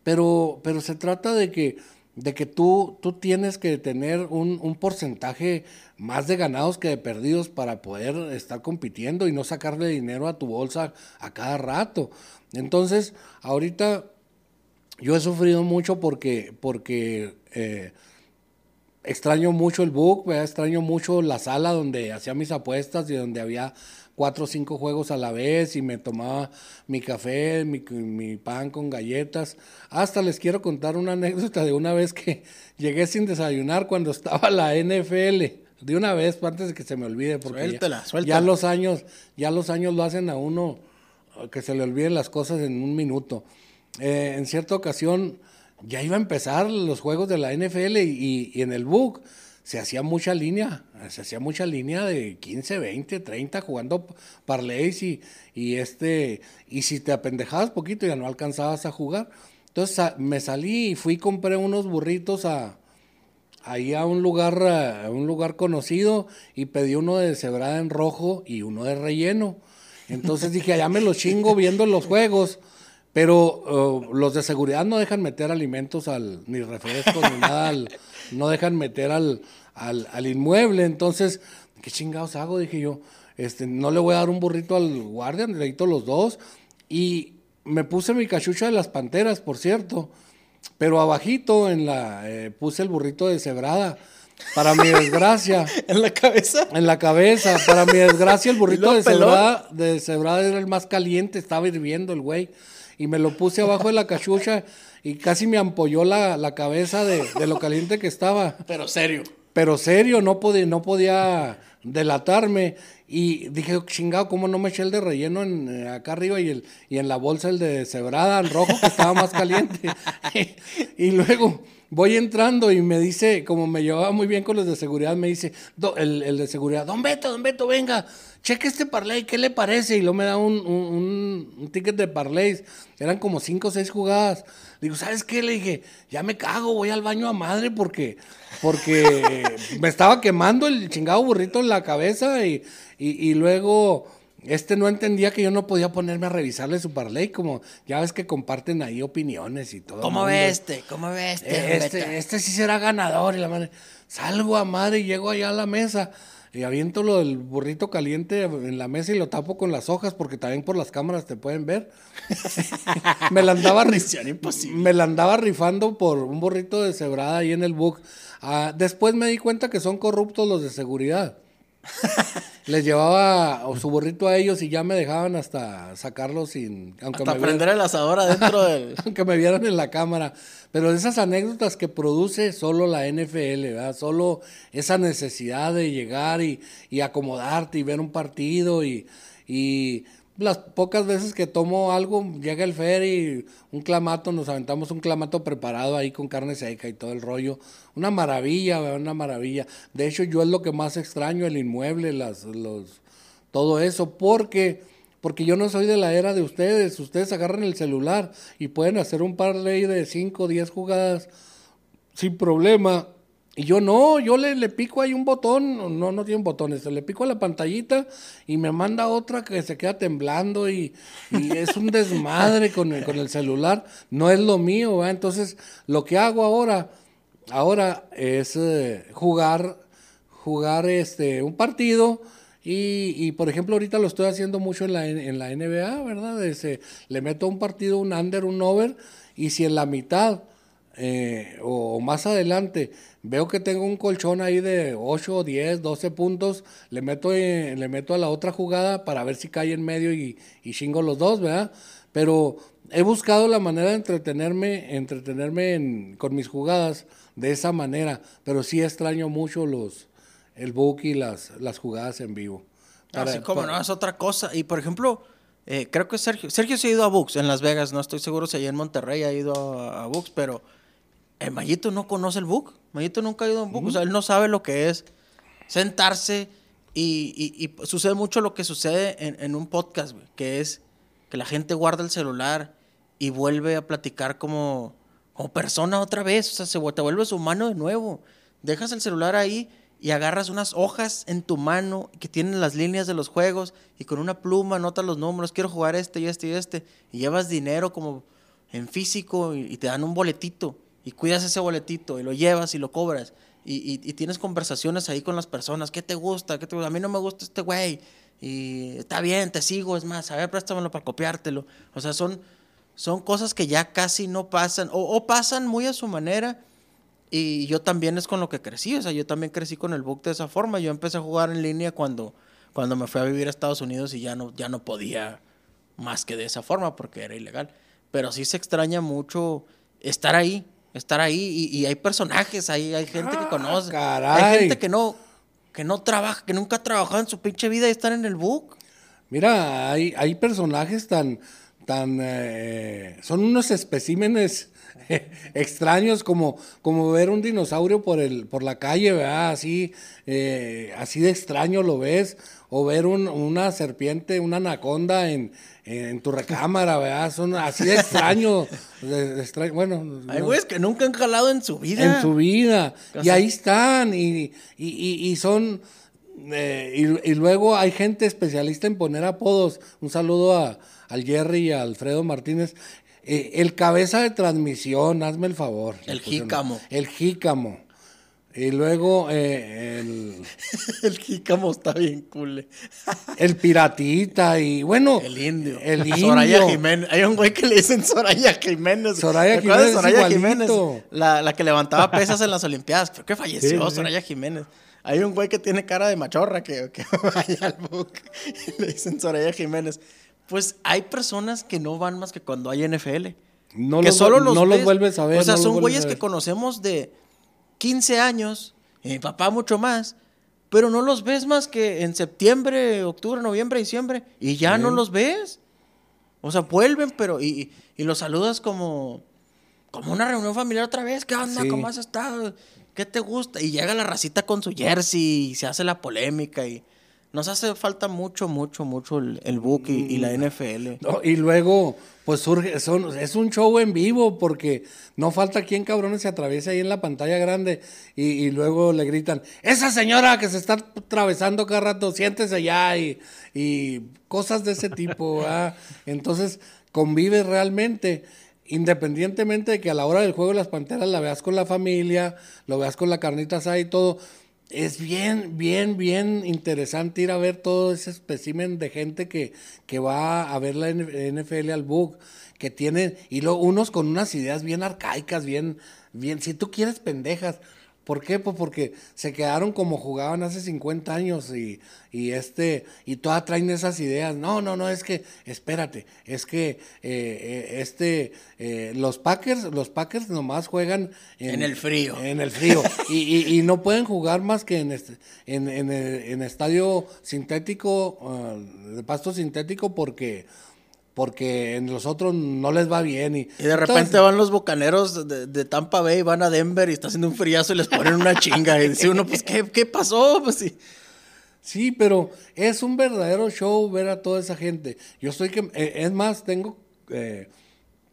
Pero, pero se trata de que, de que tú, tú tienes que tener un, un porcentaje más de ganados que de perdidos para poder estar compitiendo y no sacarle dinero a tu bolsa a cada rato. Entonces, ahorita yo he sufrido mucho porque, porque eh, extraño mucho el book, ¿verdad? extraño mucho la sala donde hacía mis apuestas y donde había cuatro o cinco juegos a la vez y me tomaba mi café, mi, mi pan con galletas. Hasta les quiero contar una anécdota de una vez que llegué sin desayunar cuando estaba la NFL. De una vez, antes de que se me olvide, porque ya- los años, ya los años lo hacen a uno que se le olviden las cosas en un minuto. Eh, en cierta ocasión ya iba a empezar los juegos de la NFL y, en el book se hacía mucha línea, se hacía mucha línea de 15, 20, 30 jugando parlays y, y este, y si te apendejabas poquito ya no alcanzabas a jugar. Entonces me salí y fui y compré unos burritos a, ahí a un lugar, a un lugar conocido y pedí uno de cebrada en rojo y uno de relleno. Entonces dije, allá me los chingo viendo los juegos. Pero uh, los de seguridad no dejan meter alimentos al, ni refrescos, ni nada, no dejan meter al, al, inmueble. Entonces, ¿qué chingados hago? Dije yo, este, no le voy a dar un burrito al guardia, necesito los dos. Y me puse mi cachucha de las panteras, por cierto. Pero abajito en la eh, puse el burrito de cebrada. Para mi desgracia. ¿En la cabeza? En la cabeza. Para mi desgracia, el burrito de cebrada, de cebrada era el más caliente, estaba hirviendo el güey. Y me lo puse abajo de la cachucha y casi me ampolló la, la cabeza de, de, lo caliente que estaba. Pero serio. Pero serio, no podía, no podía delatarme. Y dije, chingado, ¿cómo no me eché el de relleno en, eh, acá arriba y, el, y en la bolsa el de cebrada, en rojo, que estaba más caliente? y, luego voy entrando y me dice, como me llevaba muy bien con los de seguridad, me dice, el, el, de seguridad, don Beto, don Beto, venga, cheque este parlay, ¿qué le parece? Y luego me da un, un, un ticket de parlays. Eran como cinco o seis jugadas. Digo, ¿sabes qué? Le dije, ya me cago, voy al baño a madre porque, porque me estaba quemando el chingado burrito en la cabeza y, y, luego este no entendía que yo no podía ponerme a revisarle su parlay, como ya ves que comparten ahí opiniones y todo. ¿Cómo ve este? ¿Cómo ve este? Este, este sí será ganador. Y la madre, salgo a madre y llego allá a la mesa y aviento lo del burrito caliente en la mesa y lo tapo con las hojas porque también por las cámaras te pueden ver. me, la andaba me la andaba rifando por un burrito de cebrada ahí en el book. Ah, después me di cuenta que son corruptos los de seguridad. Les llevaba su burrito a ellos y ya me dejaban hasta sacarlo sin... Aunque hasta me prender el asador adentro del... aunque me vieran en la cámara. Pero esas anécdotas que produce solo la NFL, ¿verdad? Solo esa necesidad de llegar y, y acomodarte y ver un partido y, y las pocas veces que tomo algo, llega el Fer y un clamato, nos aventamos un clamato preparado ahí con carne seca y todo el rollo. Una maravilla, una maravilla. De hecho, yo es lo que más extraño, el inmueble, las, los, todo eso, porque, porque yo no soy de la era de ustedes. Ustedes agarran el celular y pueden hacer un parlay de 5 o 10 jugadas sin problema y yo no, yo le, le pico ahí un botón, no, no tiene botones, le pico a la pantallita y me manda otra que se queda temblando y, es un desmadre con el, con el celular, no es lo mío, ¿va? entonces lo que hago ahora, ahora es eh, jugar, jugar este, un partido y, y, por ejemplo ahorita lo estoy haciendo mucho en la, en la NBA, ¿verdad? Ese, le meto un partido, un under, un over y si en la mitad eh, o más adelante veo que tengo un colchón ahí de 8, 10, 12 puntos, le meto, le meto a la otra jugada para ver si cae en medio y, y chingo los dos, ¿verdad? Pero he buscado la manera de entretenerme, entretenerme con mis jugadas de esa manera, pero sí extraño mucho los el book y las, las jugadas en vivo. Así como no, es otra cosa. Y por ejemplo, eh, creo que Sergio, Sergio se ha ido a Books en Las Vegas, no estoy seguro si allá en Monterrey ha ido a, a Books, pero el Mayito no conoce el book. Mayito nunca ha ido a un book. O sea, él no sabe lo que es sentarse y, sucede mucho lo que sucede en, un podcast, que es que la gente guarda el celular y vuelve a platicar como, como persona otra vez. O sea, se, te vuelves humano de nuevo. Dejas el celular ahí y agarras unas hojas en tu mano que tienen las líneas de los juegos y con una pluma anotas los números. Quiero jugar este y este y este. Y llevas dinero como en físico y te dan un boletito y cuidas ese boletito y lo llevas y lo cobras y, y, tienes conversaciones ahí con las personas, ¿qué te gusta? ¿Qué te A mí no me gusta este güey y está bien, te sigo, es más, a ver, préstamelo para copiártelo. O sea, son, son cosas que ya casi no pasan o, pasan muy a su manera y yo también es con lo que crecí, o sea, yo también crecí con el book de esa forma, yo empecé a jugar en línea cuando, cuando me fui a vivir a Estados Unidos y ya no, ya no podía más que de esa forma porque era ilegal. Pero sí se extraña mucho estar ahí, estar ahí y, hay personajes ahí, hay gente que ah, conoce. Hay gente que no, que no trabaja, que nunca ha trabajado en su pinche vida y están en el book. Mira, hay, hay personajes tan, tan eh, son unos especímenes extraños como, como ver un dinosaurio por el, por la calle, ¿verdad? Así, eh, así de extraño lo ves, o ver un, una serpiente, una anaconda en, en tu recámara, ¿verdad? Son así de extraño. de- de extraño. Bueno, Hay no- güeyes que nunca han jalado en su vida. en su vida. Y sea- ahí están. Y, y, y- y son. eh, y, y luego hay gente especialista en poner apodos. Un saludo a, al Jerry y a Alfredo Martínez. Eh, el cabeza de transmisión, hazme el favor. El jícamo. El jícamo. Y luego eh, el, El jícamo está bien cool. el piratita y bueno. El indio. El indio. Soraya Jiménez. Hay un güey que le dicen Soraya Jiménez. Soraya ¿Te acuerdas de Jiménez, Soraya. Jiménez. La, la que levantaba pesas en las Olimpiadas. Creo que falleció Sí, sí, sí. Soraya Jiménez. Hay un güey que tiene cara de machorra que, que vaya al book y le dicen Soraya Jiménez. Pues hay personas que no van más que cuando hay NFL. No que los, solo los no los ves. vuelves a ver. O sea, no son güeyes que conocemos de 15 años, y mi papá mucho más, pero no los ves más que en septiembre, octubre, noviembre, diciembre, y ya no los ves. O sea, vuelven, pero y, y- y los saludas como, como una reunión familiar otra vez. ¿Qué onda? Sí. ¿Cómo has estado? ¿Qué te gusta? Y llega la racita con su jersey y se hace la polémica y nos hace falta mucho, mucho, mucho el, el book y, y Mm. la NFL. No, y luego, pues surge, son, es un show en vivo porque no falta quien cabrones se atraviese ahí en la pantalla grande y, y luego le gritan, esa señora que se está atravesando cada rato, siéntese ya y, y cosas de ese tipo. Entonces, convive realmente. Independientemente de que a la hora del juego de las panteras la veas con la familia, lo veas con la carnita asada y todo, es bien, bien, bien interesante ir a ver todo ese espécimen de gente que, que va a ver la NFL al book, que tienen, y luego unos con unas ideas bien arcaicas, bien, bien, si tú quieres pendejas. ¿Por qué? Pues porque se quedaron como jugaban hace 50 años y, y este, y todas traen esas ideas. No, no, no, es que, espérate, es que eh, eh, este, eh, los Packers, los Packers nomás juegan En el frío. en el frío. y, y- y no pueden jugar más que en, este- en, en, el- en estadio sintético, de pasto sintético, porque, porque en los otros no les va bien. Y, Y de repente Entonces, van los bucaneros de, de Tampa Bay, van a Denver y está haciendo un friazo y les ponen una chinga. Y dice uno, pues, ¿qué, qué pasó? Pues sí. Sí, pero es un verdadero show ver a toda esa gente. Yo estoy que, eh, es más, tengo, eh,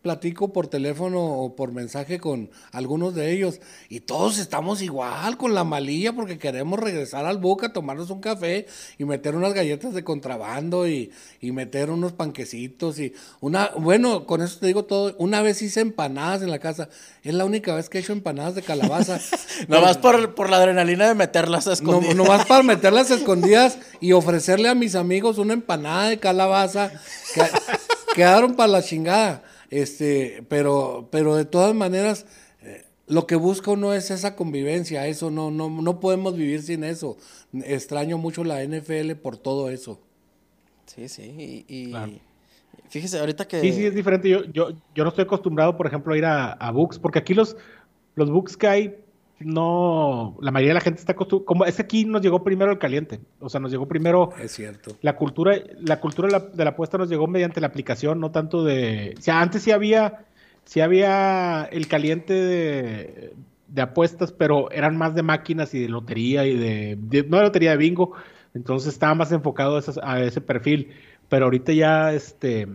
platico por teléfono o por mensaje con algunos de ellos y todos estamos igual con la malilla porque queremos regresar al Boca, tomarnos un café y meter unas galletas de contrabando y, y meter unos panquecitos y una, bueno, con eso te digo todo, una vez hice empanadas en la casa, es la única vez que he hecho empanadas de calabaza. Nomás por, por la adrenalina de meterlas a No, escondidas. nomás para meterlas escondidas y ofrecerle a mis amigos una empanada de calabaza. que quedaron para la chingada. Este, pero, pero de todas maneras, eh, lo que busco no es esa convivencia, eso no, no, no podemos vivir sin eso. Extraño mucho la NFL por todo eso. Sí, sí. Y, y Claro. fíjese, ahorita que... Sí, sí, es diferente. Yo, yo, yo no estoy acostumbrado, por ejemplo, a ir a, a books, porque aquí los, los books que hay, no, la mayoría de la gente está acostumbrada, como es que aquí nos llegó primero el caliente, o sea, nos llegó primero Es cierto. la cultura, la cultura de la, apuesta nos llegó mediante la aplicación, no tanto de, o sea, antes sí había, sí había el caliente de, de apuestas, pero eran más de máquinas y de lotería y de, de- no de lotería de bingo, entonces estaba más enfocado a, esas- a ese perfil, pero ahorita ya, este,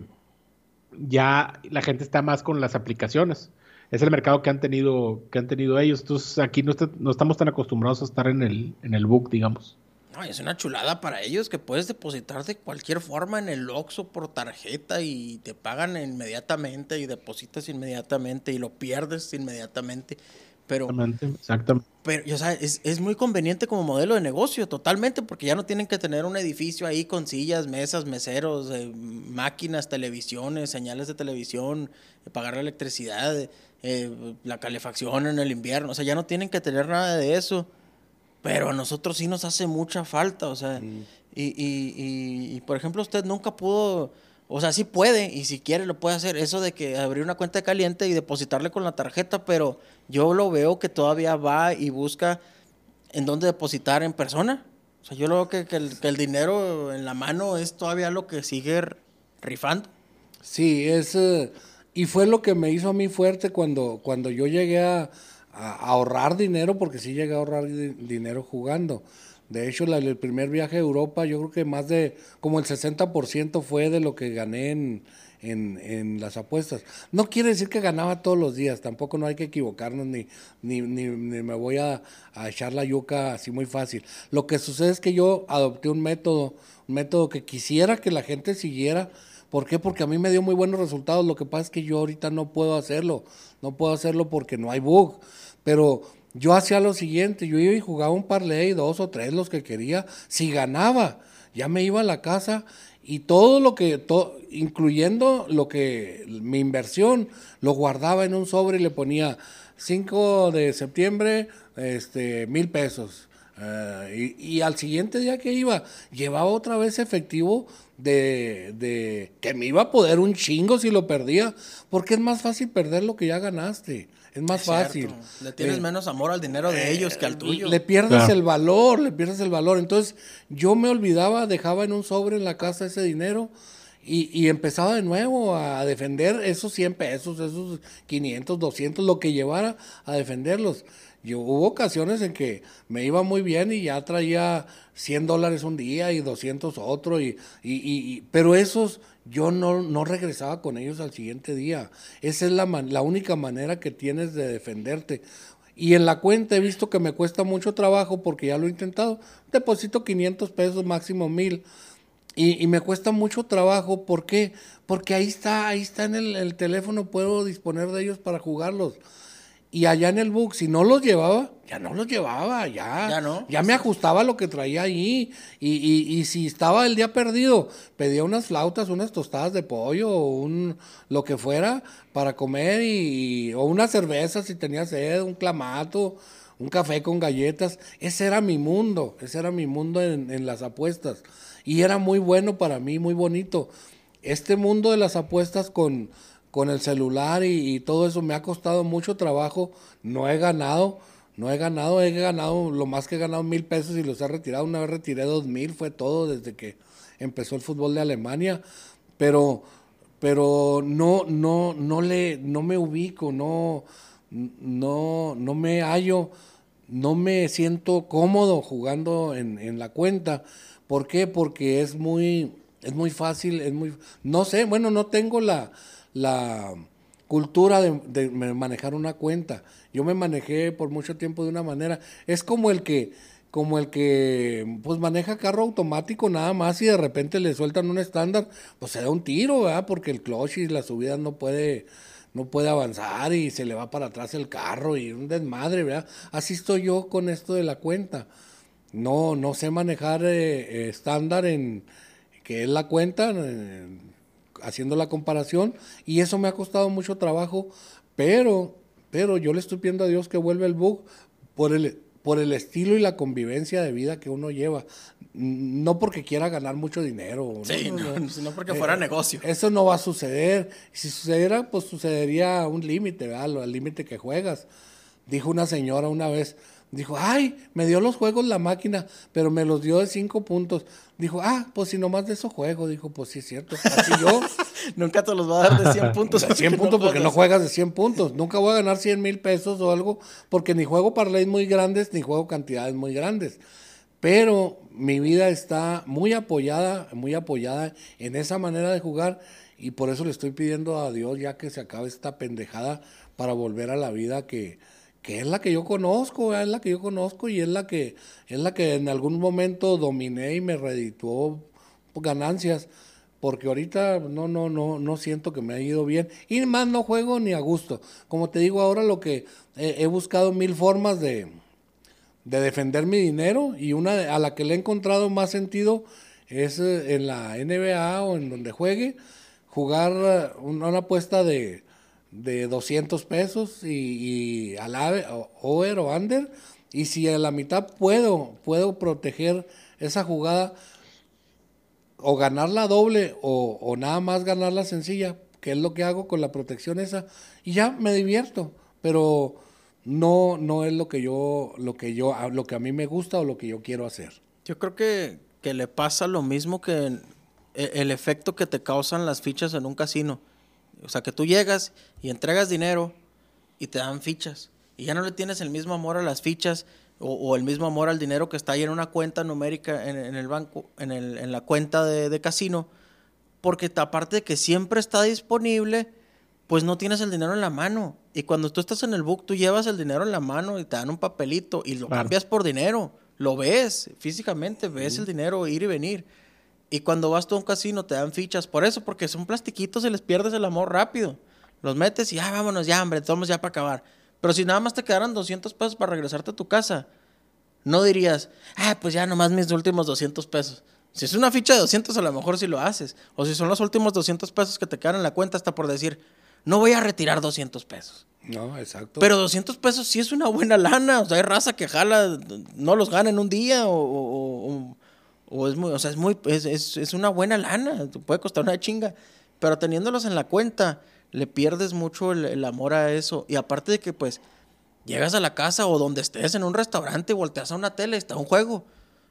ya la gente está más con las aplicaciones. Es el mercado que han tenido, que han tenido ellos. Entonces aquí no, está- no estamos tan acostumbrados a estar en el, en el book, digamos. No, es una chulada para ellos que puedes depositar de cualquier forma en el Oxxo por tarjeta y te pagan inmediatamente y depositas inmediatamente y lo pierdes inmediatamente. Pero, Exactamente, exactamente. pero o sea, es, es muy conveniente como modelo de negocio, totalmente, porque ya no tienen que tener un edificio ahí con sillas, mesas, meseros, eh, máquinas, televisiones, señales de televisión, eh, pagar la electricidad, eh, la calefacción en el invierno. O sea, ya no tienen que tener nada de eso. Pero a nosotros sí nos hace mucha falta, o sea, y, y, y, y, por ejemplo usted nunca pudo, o sea, sí puede y si quiere lo puede hacer, eso de que abrir una cuenta de caliente y depositarle con la tarjeta, pero yo lo veo que todavía va y busca en dónde depositar en persona. O sea, yo lo veo que, que el, que el dinero en la mano es todavía lo que sigue rifando. Sí, es... eh, y fue lo que me hizo a mí fuerte cuando, cuando yo llegué a, ahorrar dinero, porque sí llegué a ahorrar di- dinero jugando. De hecho, el primer viaje a Europa, yo creo que más de, como el 60% fue de lo que gané en, en, en las apuestas. No quiere decir que ganaba todos los días, tampoco no hay que equivocarnos, ni, ni, ni, ni me voy a, a echar la yuca así muy fácil. Lo que sucede es que yo adopté un método, un método que quisiera que la gente siguiera. ¿Por qué? Porque a mí me dio muy buenos resultados. Lo que pasa es que yo ahorita no puedo hacerlo. No puedo hacerlo porque no hay bug. Pero yo hacía lo siguiente, yo iba y jugaba un parlay, dos o tres, los que quería. Si ganaba, ya me iba a la casa y todo lo que, to- incluyendo lo que, mi inversión, lo guardaba en un sobre y le ponía 5 de septiembre, este, mil pesos. Eh, y, y al siguiente día que iba, llevaba otra vez efectivo de, de que me iba a poder un chingo si lo perdía, porque es más fácil perder lo que ya ganaste. Es más Es fácil. cierto. Le tienes Eh, menos amor al dinero de ellos que al tuyo. le pierdes Claro. el valor, le pierdes el valor. Entonces, yo me olvidaba, dejaba en un sobre en la casa ese dinero y, y empezaba de nuevo a defender esos 100 pesos, esos 500, 200, lo que llevara a defenderlos. Yo, hubo ocasiones en que me iba muy bien y ya traía 100 dólares un día y 200 otro, y, y, pero esos yo no, no regresaba con ellos al siguiente día. Esa es la, la única manera que tienes de defenderte. Y en la cuenta he visto que me cuesta mucho trabajo porque ya lo he intentado. Deposito 500 pesos, máximo 1000. Y, y me cuesta mucho trabajo. ¿Por qué? Porque ahí está, ahí está en el teléfono, puedo disponer de ellos para jugarlos. Y allá en el book, si no los llevaba, ya no los llevaba, ya. Ya no. Ya me ajustaba lo que traía ahí. Y, y, y si estaba el día perdido, pedía unas flautas, unas tostadas de pollo o un lo que fuera para comer y, o una cerveza si tenía sed, un clamato, un café con galletas. Ese era mi mundo, ese era mi mundo en, en las apuestas. Y era muy bueno para mí, muy bonito. Este mundo de las apuestas con, con el celular y, todo eso me ha costado mucho trabajo. No he ganado, no he ganado, he ganado lo más que he ganado mil pesos y los he retirado. Una vez retiré dos mil, fue todo desde que empezó el fútbol de Alemania. Pero, pero no, no, no le, no me ubico, no, no, no me hallo, no me siento cómodo jugando en, en la cuenta. ¿Por qué? Porque es muy, es muy fácil, es muy, no sé, bueno, no tengo la, la cultura de, manejar una cuenta. Yo me manejé por mucho tiempo de una manera. Es como el que, como el que pues maneja carro automático nada más y de repente le sueltan un estándar, pues se da un tiro, ¿verdad? Porque el clutch y la subida no puede, no puede avanzar y se le va para atrás el carro y un desmadre, ¿verdad? Así estoy yo con esto de la cuenta. No, no sé manejar eh, eh, estándar en que es la cuenta, haciendo la comparación, y eso me ha costado mucho trabajo, pero, pero yo le estoy pidiendo a Dios que vuelva el bug por el, por el estilo y la convivencia de vida que uno lleva. No porque quiera ganar mucho dinero. Sí, no, no, no, no. sino porque fuera Eh, negocio. Eso no va a suceder. Si sucediera, pues sucedería un límite, ¿verdad? Al límite que juegas. Dijo una señora una vez, dijo, ay, me dio los juegos la máquina, pero me los dio de cinco puntos. Dijo, ah, pues si nomás de eso juego. Dijo, pues sí es cierto. Así yo, Nunca te los va a dar de 100 puntos. de 100 porque puntos porque no juegas. juegas de 100 puntos. Nunca voy a ganar 100 mil pesos o algo, porque ni juego parlays muy grandes, ni juego cantidades muy grandes. Pero mi vida está muy apoyada, muy apoyada en esa manera de jugar y por eso le estoy pidiendo a Dios ya que se acabe esta pendejada para volver a la vida que, que es la que yo conozco, es la que yo conozco y es la que es la que en algún momento dominé y me redituó ganancias porque ahorita no no no no siento que me ha ido bien. Y más no juego ni a gusto. Como te digo ahora lo que he buscado mil formas de de defender mi dinero y una a la que le he encontrado más sentido es eh, en la NBA o en donde juegue jugar eh, una, una apuesta de, de 200 pesos y, al over o under y si a la mitad puedo puedo proteger esa jugada o ganar la doble o, nada más ganar la sencilla, que es lo que hago con la protección esa, y ya me divierto, pero no, no es lo que yo, lo que yo, lo que a mí me gusta o lo que yo quiero hacer. Yo creo que, que le pasa lo mismo que, el efecto que te causan las fichas en un casino. O sea, que tú llegas y entregas dinero y te dan fichas. Y ya no le tienes el mismo amor a las fichas o, o el mismo amor al dinero que está ahí en una cuenta numérica en, en el banco, en, el- en la cuenta de, de casino. Porque aparte de que siempre está disponible, pues no tienes el dinero en la mano. Y cuando tú estás en el book, tú llevas el dinero en la mano y te dan un papelito y lo Claro. cambias por dinero. Lo ves físicamente, ves el dinero ir y venir. Y cuando vas tú a un casino te dan fichas. Por eso, porque son plastiquitos y les pierdes el amor rápido. Los metes y ya vámonos, ya, hombre, tomamos ya para acabar. Pero si nada más te quedaran 200 pesos para regresarte a tu casa, no dirías, ah, pues ya nomás mis últimos 200 pesos. Si es una ficha de 200, a lo mejor sí lo haces. O si son los últimos 200 pesos que te quedan en la cuenta, hasta por decir, no voy a retirar 200 pesos. No, exacto. Pero 200 pesos sí es una buena lana. O sea, hay raza que jala, no los gana en un día o, o- o- o es muy, o sea, es muy, es, es- es una buena lana. Puede costar una chinga. Pero teniéndolos en la cuenta, le pierdes mucho el, amor a eso. Y aparte de que, pues, llegas a la casa o donde estés en un restaurante volteas a una tele, está un juego.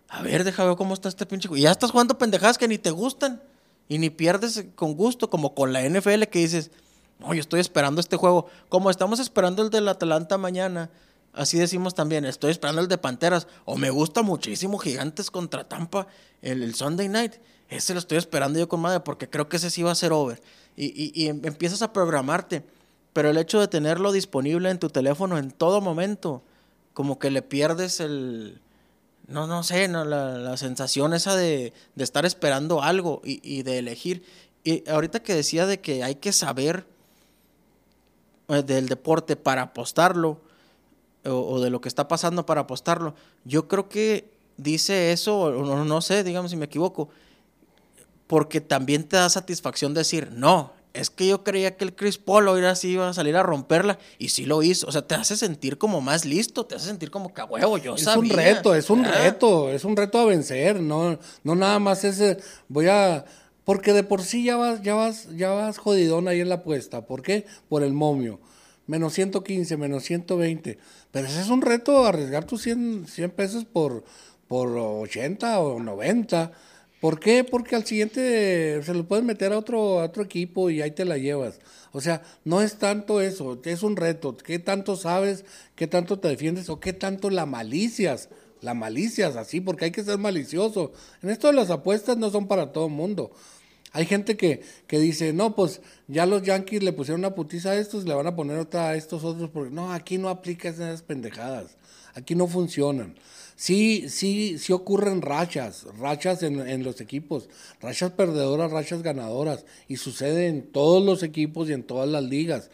A ver, deja ver cómo está este pinche. Y ya estás jugando pendejadas que ni te gustan. Y ni pierdes con gusto, como con la NFL que dices, no, yo estoy esperando este juego. Como estamos esperando el del Atlanta mañana, así decimos también, estoy esperando el de Panteras. O me gusta muchísimo Gigantes contra Tampa, el, el Sunday Night. Ese lo estoy esperando yo con madre porque creo que ese sí va a ser over. Y, y- y em- empiezas a programarte. Pero el hecho de tenerlo disponible en tu teléfono en todo momento, como que le pierdes el... No, no sé, no, la, la sensación esa de, de estar esperando algo y, y de elegir. Y ahorita que decía de que hay que saber eh, del deporte para apostarlo o, o de lo que está pasando para apostarlo, yo creo que dice eso, o no, no sé, digamos si me equivoco, porque también te da satisfacción decir, no, es que yo creía que el Chris Paul hoy así iba a salir a romperla y sí lo hizo. O sea, te hace sentir como más listo, te hace sentir como que a huevo, yo es sabía. un reto, es un Ah, reto, es un reto a vencer, no, no nada más ese, voy a, porque de por sí ya vas, ya vas, ya vas jodidón ahí en la apuesta, ¿por qué? Por el momio, menos 115, menos 120, pero ese es un reto, arriesgar tus 100, 100 pesos por, por 80 o 90, ¿por qué? Porque al siguiente se lo puedes meter a otro, a otro equipo y ahí te la llevas. O sea, no es tanto eso, es un reto. ¿Qué tanto sabes? ¿Qué tanto te defiendes? ¿O qué tanto la malicias? La malicias, así, porque hay que ser malicioso. En esto de las apuestas no son para todo el mundo. Hay gente que, que dice, no, pues ya los Yankees le pusieron una putiza a estos, le van a poner otra a estos otros, porque no, aquí no aplica esas pendejadas, aquí no funcionan. Sí, sí, sí ocurren rachas, rachas en, en los equipos, rachas perdedoras, rachas ganadoras, y sucede en todos los equipos y en todas las ligas.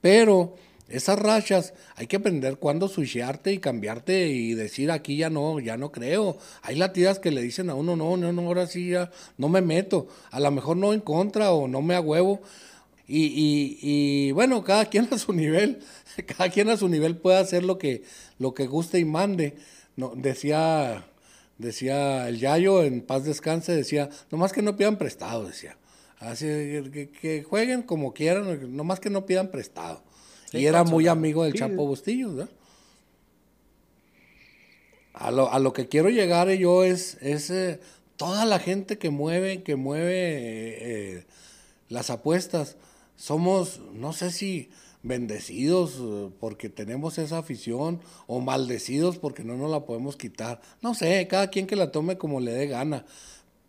Pero esas rachas hay que aprender cuándo switchearte y cambiarte y decir aquí ya no, ya no creo. Hay latidas que le dicen a uno, no, no, no, ahora sí ya no me meto. A lo mejor no en contra o no me agüevo. Y, y, y bueno, cada quien a su nivel, cada quien a su nivel puede hacer lo que, lo que guste y mande. Decía, decía el Yayo en paz descanse, decía, nomás que no pidan prestado, decía. Así que, que jueguen como quieran, nomás que no pidan prestado. Sí, y era muy amigo del Sí. Chapo Bustillos, ¿verdad? A lo, a lo que quiero llegar yo es, es eh, toda la gente que mueve, que mueve eh, eh, las apuestas. Somos, no sé si bendecidos porque tenemos esa afición o maldecidos porque no nos la podemos quitar. No sé, cada quien que la tome como le dé gana.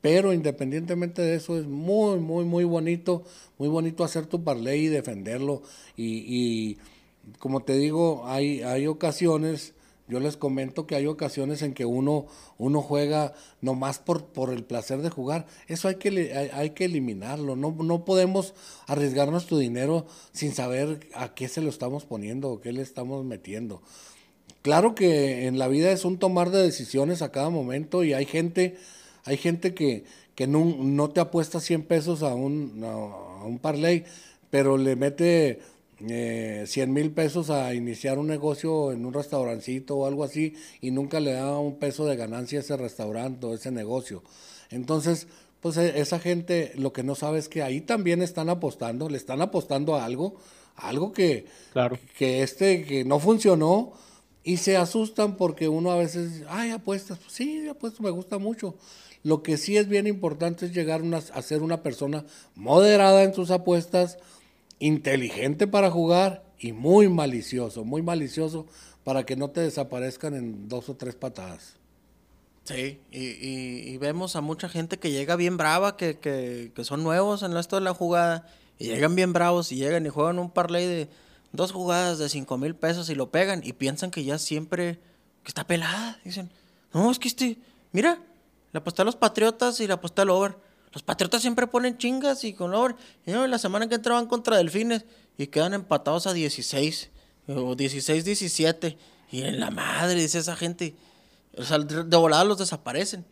Pero independientemente de eso, es muy, muy, muy bonito, muy bonito hacer tu parlay y defenderlo. Y, y como te digo, hay, hay ocasiones, yo les comento que hay ocasiones en que uno, uno juega nomás por, por el placer de jugar. Eso hay que, hay que eliminarlo. No, no podemos arriesgar nuestro dinero sin saber a qué se lo estamos poniendo o qué le estamos metiendo. Claro que en la vida es un tomar de decisiones a cada momento y hay gente, hay gente que, que no, no te apuesta 100 pesos a un, a un parlay, pero le mete eh, 100 mil pesos a iniciar un negocio en un restaurancito o algo así y nunca le da un peso de ganancia a ese restaurante o ese negocio. Entonces, pues e- esa gente lo que no sabe es que ahí también están apostando, le están apostando a algo, a algo que, Claro. que este que no funcionó y se asustan porque uno a veces, ay, apuestas, pues sí, apuestas, me gusta mucho. Lo que sí es bien importante es llegar a ser una persona moderada en sus apuestas, inteligente para jugar y muy malicioso, muy malicioso para que no te desaparezcan en dos o tres patadas. Sí, y, y- y vemos a mucha gente que llega bien brava, que, que, que son nuevos en esto de la jugada, y llegan bien bravos y llegan y juegan un parlay de dos jugadas de cinco mil pesos y lo pegan y piensan que ya siempre, que está pelada. Dicen, no, es que este, mira, le aposté a los Patriotas y le aposté al over. Los Patriotas siempre ponen chingas y con over. Y no, la semana que entraban contra Delfines y quedan empatados a 16 o 16-17. Y en la madre, dice esa gente. O sea, de volada los desaparecen.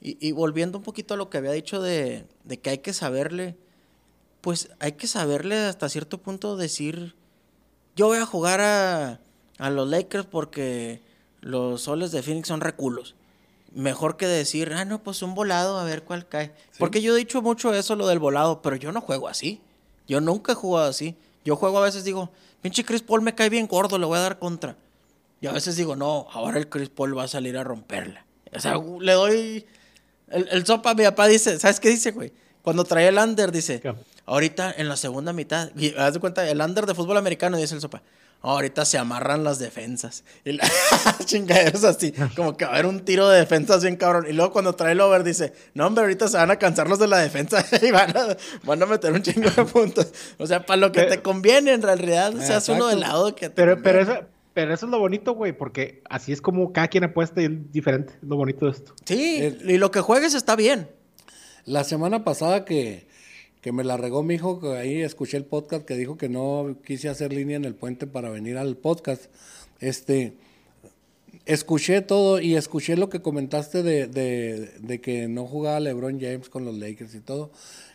Y, y volviendo un poquito a lo que había dicho de, de que hay que saberle, pues hay que saberle hasta cierto punto decir, yo voy a jugar a, a los Lakers porque los soles de Phoenix son reculos. Mejor que decir, ah, no, pues un volado, a ver cuál cae. Porque yo he dicho mucho eso, lo del volado, pero yo no juego así. Yo nunca he jugado así. Yo juego a veces, digo, pinche Chris Paul me cae bien gordo, le voy a dar contra. Y a veces digo, no, ahora el Chris Paul va a salir a romperla. O sea, le doy. El, el sopa, mi papá dice, ¿sabes qué dice, güey? Cuando trae el under, dice, ¿Qué? Ahorita en la segunda mitad, y haz de cuenta, el under de fútbol americano, dice el sopa, ahorita se amarran las defensas. Y la chingaderos así, como que va a haber un tiro de defensas bien cabrón. Y luego cuando trae el over, dice, no, hombre, ahorita se van a cansar los de la defensa y van a, van a meter un chingo de puntos. O sea, para lo que Pero- te conviene, en realidad, seas uno Exacto. del lado que te Pero, pero, eso, pero eso es lo bonito, güey, porque así es como cada quien apuesta y es diferente. Es lo bonito de esto. Sí, El- y lo que juegues está bien. La semana pasada que, que me la regó mi hijo, que ahí escuché el podcast que dijo que no quise hacer línea en el puente para venir al podcast. Este, escuché todo y escuché lo que comentaste de, de- de que no jugaba LeBron James con los Lakers y todo.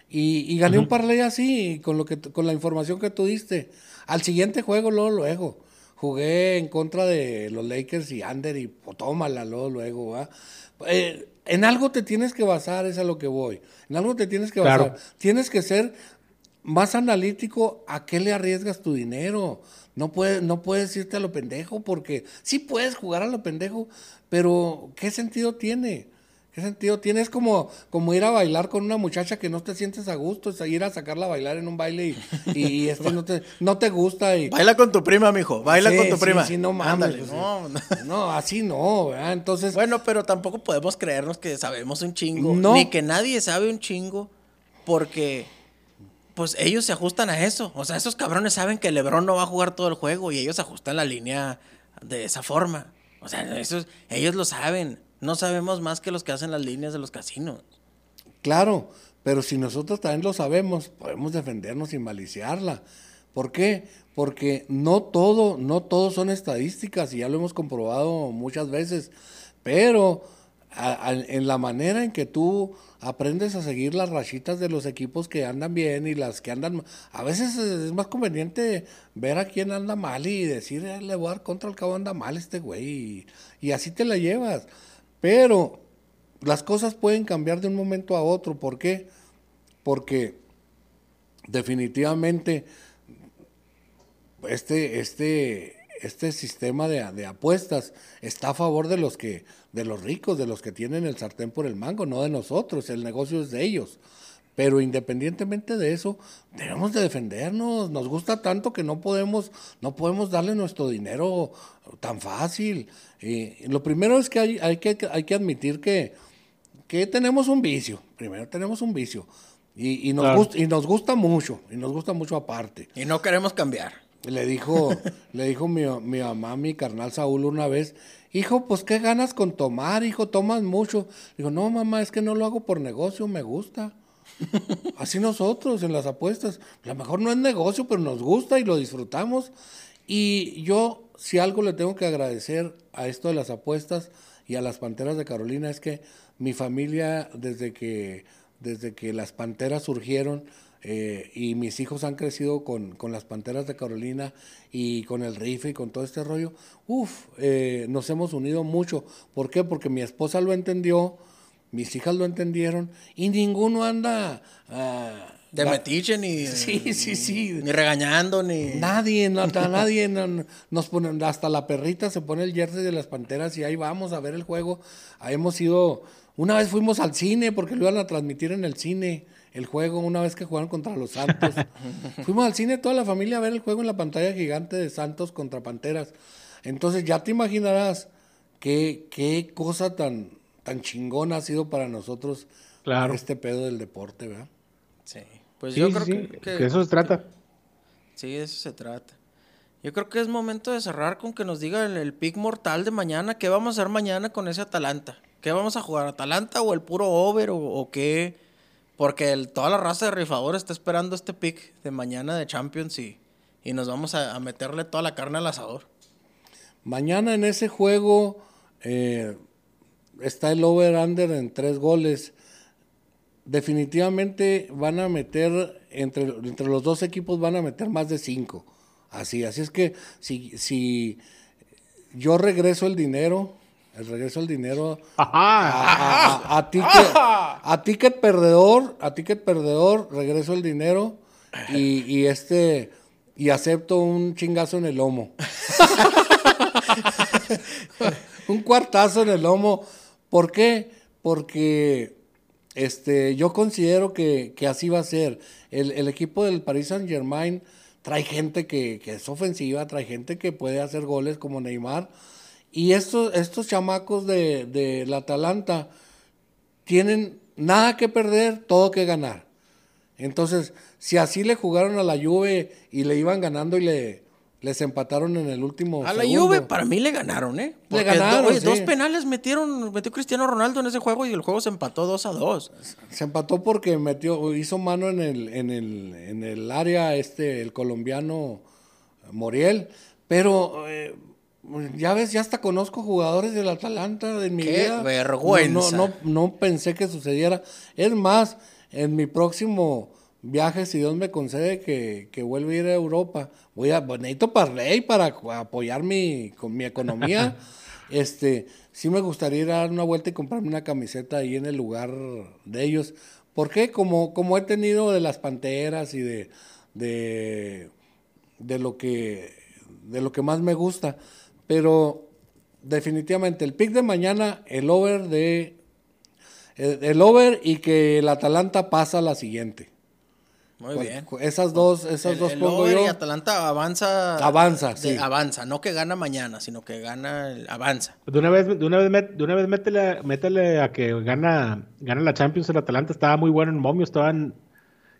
Y, y gané un parlay así, con, lo que, con la información que tú diste. Al siguiente juego, luego, luego. Jugué en contra de los Lakers y Ander y pues, tómala, luego, luego, ¿va? Eh, en algo te tienes que basar, es a lo que voy. En algo te tienes que Claro. basar. Tienes que ser más analítico a qué le arriesgas tu dinero. No puedes, no puedes irte a lo pendejo porque sí puedes jugar a lo pendejo, pero ¿qué sentido tiene? ¿Qué sentido tiene? Es como, como ir a bailar con una muchacha que no te sientes a gusto, es ir a sacarla a bailar en un baile y, y este no te, no te gusta. Y, Baila con tu prima, mijo. Baila Sí, con tu sí, prima. sí, no mames, Ándale, pues, no, no. no, así no, ¿verdad? Entonces, Bueno, pero tampoco podemos creernos que sabemos un chingo. No. Ni que nadie sabe un chingo. Porque, pues ellos se ajustan a eso. O sea, esos cabrones saben que Lebron no va a jugar todo el juego y ellos ajustan la línea de esa forma. O sea, eso es- ellos lo saben. No sabemos más que los que hacen las líneas de los casinos. Claro, pero si nosotros también lo sabemos, podemos defendernos sin maliciarla. ¿Por qué? Porque no todo, no todo son estadísticas y ya lo hemos comprobado muchas veces. Pero en la manera en que tú aprendes a seguir las rachitas de los equipos que andan bien y las que andan... A veces es más conveniente ver a quién anda mal y decir, "Eh, le voy a dar contra el cabo anda mal este güey. Y, y así te la llevas. Pero las cosas pueden cambiar de un momento a otro. ¿Por qué? Porque definitivamente este, este, este sistema de, de apuestas está a favor de los que, de los ricos, de los que tienen el sartén por el mango, no de nosotros. El negocio es de ellos. Pero independientemente de eso, debemos de defendernos. Nos gusta tanto que no podemos, no podemos darle nuestro dinero tan fácil. Y lo primero es que hay, hay que, hay que admitir que, que tenemos un vicio. Primero tenemos un vicio. Y, y nos Claro. gusta, y nos gusta mucho, y nos gusta mucho aparte. Y no queremos cambiar. Le dijo, le dijo mi, mi mamá, a mi carnal Saúl una vez, hijo, pues qué ganas con tomar, hijo, tomas mucho. Digo, no, mamá, es que no lo hago por negocio, me gusta. Así nosotros en las apuestas. A lo mejor no es negocio, pero nos gusta y lo disfrutamos. Y yo, si algo le tengo que agradecer a esto de las apuestas y a las Panteras de Carolina, es que mi familia, desde que, desde que las Panteras surgieron, eh, y mis hijos han crecido con, con las Panteras de Carolina y con el rife y con todo este rollo, uff, nos hemos unido mucho. ¿Por qué? Porque mi esposa lo entendió, mis hijas lo entendieron y ninguno anda... ah, De metiche ni. Sí, sí, sí. Ni regañando, ni. Nadie, hasta nadie no- nos pone, hasta la perrita se pone el jersey de las panteras y ahí vamos a ver el juego. Ahí hemos sido Una vez fuimos al cine porque lo iban a transmitir en el cine el juego una vez que jugaron contra los Santos. Fuimos al cine toda la familia a ver el juego en la pantalla gigante de Santos contra Panteras. Entonces ya te imaginarás qué, qué cosa tan, tan chingona ha sido para nosotros Claro. este pedo del deporte, ¿verdad? Sí. Pues Sí, yo sí, creo sí, que, que que- eso se trata. Sí, de eso se trata. Yo creo que es momento de cerrar con que nos diga el, el pick mortal de mañana. ¿Qué vamos a hacer mañana con ese Atalanta? ¿Qué vamos a jugar? ¿Atalanta o el puro over o, o qué? Porque el- toda la raza de rifadores está esperando este pick de mañana de Champions y, y nos vamos a, a meterle toda la carne al asador. Mañana en ese juego eh, está el over-under en tres goles. Definitivamente van a meter, entre, entre los dos equipos van a meter más de cinco. Así, así es que si, si yo regreso el dinero, el regreso el dinero a, a- a ticket, a ticket perdedor, a ticket perdedor, regreso el dinero y, y este y acepto un chingazo en el lomo. un cuartazo en el lomo. ¿Por qué? Porque este, yo considero que, que así va a ser. El, el equipo del Paris Saint Germain trae gente que, que es ofensiva, trae gente que puede hacer goles como Neymar. Y estos, estos chamacos de, Atalanta tienen nada que perder, todo que ganar. Entonces, si así le jugaron a la Juve y le iban ganando y le, les empataron en el último A la segundo. Juve para mí le ganaron, ¿eh? Le Porque ganaron, do- oye, sí. dos penales metieron, metió Cristiano Ronaldo en ese juego y el juego se empató 2 a 2. Se empató porque metió, hizo mano en el, en el, en el área este, el colombiano Moriel. Pero eh, ya ves, ya hasta conozco jugadores del Atalanta de mi ¡Qué vida. vergüenza! No, no, no, no pensé que sucediera. Es más, en mi próximo viaje, si Dios me concede que, que vuelva a ir a Europa, voy a, pues, necesito Parley para apoyar mi, con mi economía. este, sí me gustaría ir a dar una vuelta y comprarme una camiseta ahí en el lugar de ellos. ¿Por qué? Como, como he tenido de las panteras y de, de, de lo que de lo que más me gusta. Pero definitivamente el pick de mañana, el over de el, el over y que el Atalanta pasa a la siguiente. Muy bien. Esas dos, esas El, dos el pongo yo. y Atalanta avanza. Avanza, de- sí. Avanza, no que gana mañana, sino que gana, el- avanza. De una vez, de una vez, met- de una vez métele, métele a que gana, gana la Champions el Atalanta. Estaba muy bueno en momio, estaban,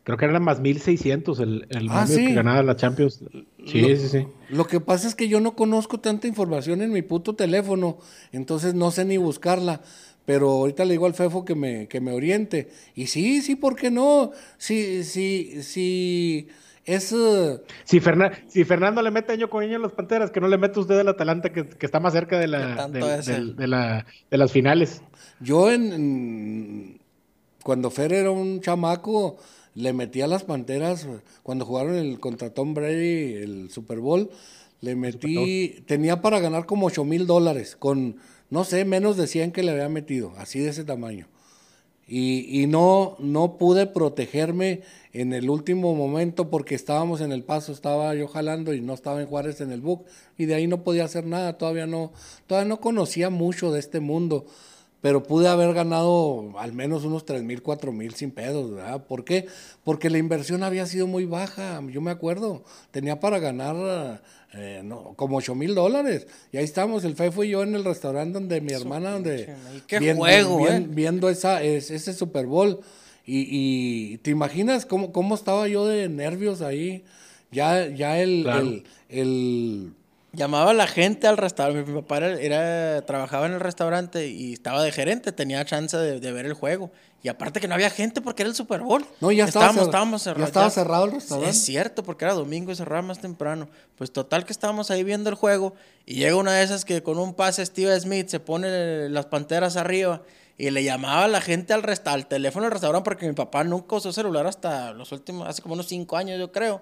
creo que era más 1600 el, el Ah, momio sí. que ganaba la Champions. Sí, Lo- sí, sí. Lo que pasa es que yo no conozco tanta información en mi puto teléfono, entonces no sé ni buscarla. Pero ahorita le digo al Fefo que me, que me oriente. Y sí, sí, ¿por qué no? Sí, sí, sí. Es. eh, Si, Ferna- si Fernando le mete año con año a las Panteras, que no le mete usted al Atalanta, que, que está más cerca de, ¿Qué la, de, la, de las finales. Yo en, en- cuando Fer era un chamaco, le metí a las Panteras, cuando jugaron el contra Tom Brady el Super Bowl, le metí, tenía para ganar como 8 mil dólares, con, no sé, menos de 100 que le había metido, así de ese tamaño. Y, y no, no pude protegerme en el último momento porque estábamos en el paso, estaba yo jalando y no estaba en Juárez en el book y de ahí no podía hacer nada, todavía no, todavía no conocía mucho de este mundo, pero pude haber ganado al menos unos tres mil, cuatro mil sin pedos, ¿verdad? ¿Por qué? Porque la inversión había sido muy baja, yo me acuerdo, tenía para ganar eh, no, como ocho mil dólares y ahí estábamos, el Fefo y yo en el restaurante donde mi hermana, donde qué juego, ¿eh? viendo esa, es- ese Super Bowl. Y, y te imaginas cómo, cómo estaba yo de nervios ahí. Ya, ya el, Claro. el, el- Llamaba a la gente al restaurante. Mi papá era, era- trabajaba en el restaurante y estaba de gerente, tenía chance de, de ver el juego. Y aparte que no había gente porque era el Super Bowl. No, ya estaba estábamos, estábamos ya cerrados. estaba cerrado el restaurante. Es cierto, porque era domingo y cerraba más temprano. Pues total que estábamos ahí viendo el juego y llega una de esas que con un pase Steve Smith se pone las panteras arriba y le llamaba a la gente al, resta al teléfono del restaurante porque mi papá nunca usó celular hasta los últimos, hace como unos cinco años yo creo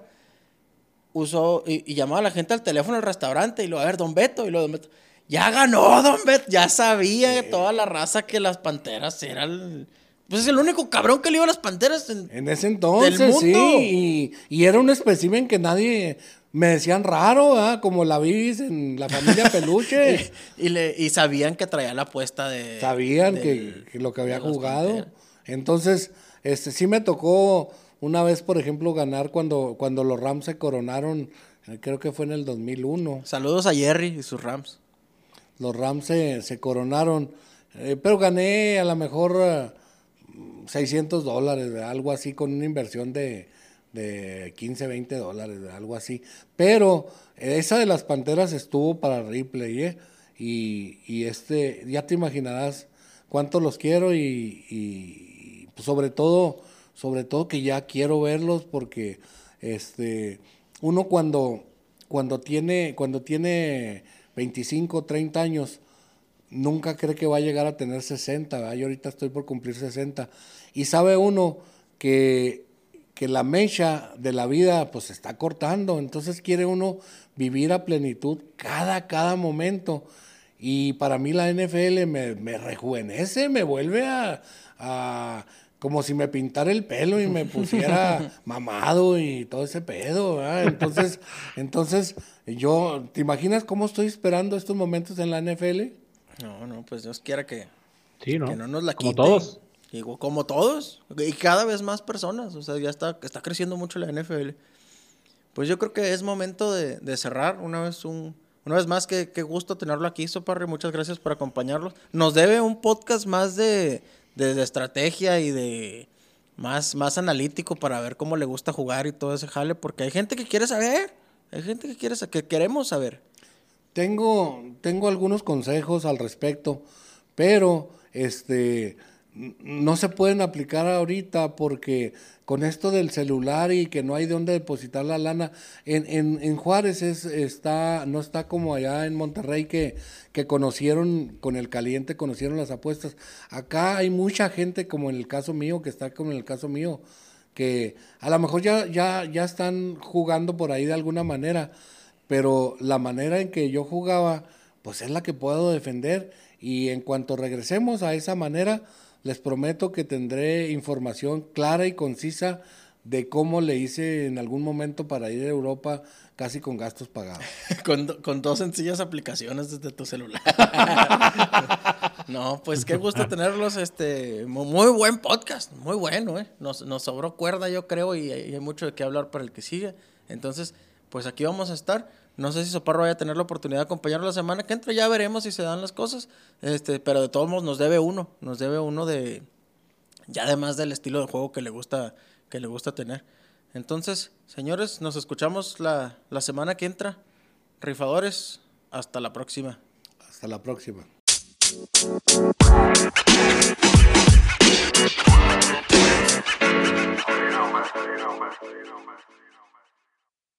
usó y, y llamaba a la gente al teléfono del restaurante y lo, a ver, Don Beto, y lo Don Beto, ya ganó Don Beto, ya sabía toda la raza que las panteras eran, pues es el único cabrón que le iba a las panteras en- en ese entonces, Del sí. Y, y era un espécimen que nadie me decían raro, como la vis en la familia Peluche. y, le, y sabían que traía la apuesta de. Sabían que, lo que había jugado. Entonces, este sí me tocó una vez, por ejemplo, ganar cuando, cuando los Rams se coronaron, eh, creo que fue en el 2001. Saludos a Jerry y sus Rams. Los Rams se, coronaron, eh, pero gané a lo mejor 600 eh, dólares, algo así, con una inversión de de 15, 20 dólares, algo así. Pero esa de las Panteras estuvo para Ripley, ¿eh? Y, este, ya te imaginarás cuánto los quiero y, pues, sobre todo, sobre todo que ya quiero verlos porque este, uno cuando, cuando tiene, cuando tiene 25, 30 años, nunca cree que va a llegar a tener 60, yo ahorita estoy por cumplir 60, y sabe uno que que la mecha de la vida pues se está cortando, entonces quiere uno vivir a plenitud cada, cada momento. Y para mí la NFL me, me rejuvenece, me vuelve a, como si me pintara el pelo y me pusiera mamado y todo ese pedo, Entonces, entonces yo, ¿te imaginas cómo estoy esperando estos momentos en la NFL? No, no, pues Dios quiera que, sí, ¿no? que no nos la quiten. Como todos. Digo, como todos, y cada vez más personas, o sea, ya está, está creciendo mucho la NFL. Pues yo creo que es momento de, cerrar una vez un, una vez más, qué, gusto tenerlo aquí, Soparri. Muchas gracias por acompañarnos. Nos debe un podcast más de, estrategia y de más, más analítico para ver cómo le gusta jugar y todo ese jale, porque hay gente que quiere saber. Hay gente que quiere que queremos saber. Tengo, tengo algunos consejos al respecto, pero este no se pueden aplicar ahorita porque con esto del celular y que no hay de dónde depositar la lana, en, en, en Juárez es, está, no está como allá en Monterrey que, que conocieron con el caliente, conocieron las apuestas. Acá hay mucha gente, como en el caso mío, que está como en el caso mío, que a lo mejor ya, ya, ya están jugando por ahí de alguna manera, pero la manera en que yo jugaba, pues es la que puedo defender. Y en cuanto regresemos a esa manera, les prometo que tendré información clara y concisa de cómo le hice en algún momento para ir a Europa casi con gastos pagados. con, dos sencillas aplicaciones desde tu celular. no, pues qué gusto tenerlos. Este, muy buen podcast, muy bueno, ¿eh? Nos, nos sobró cuerda, yo creo, y hay mucho de qué hablar para el que sigue. Entonces, pues aquí vamos a estar. No sé si Soparro vaya a tener la oportunidad de acompañarlo la semana que entra, ya veremos si se dan las cosas. Este, pero de todos modos nos debe uno, nos debe uno de ya además del estilo de juego que le gusta que le gusta tener. Entonces, señores, nos escuchamos la, la semana que entra. Rifadores, hasta la próxima. Hasta la próxima.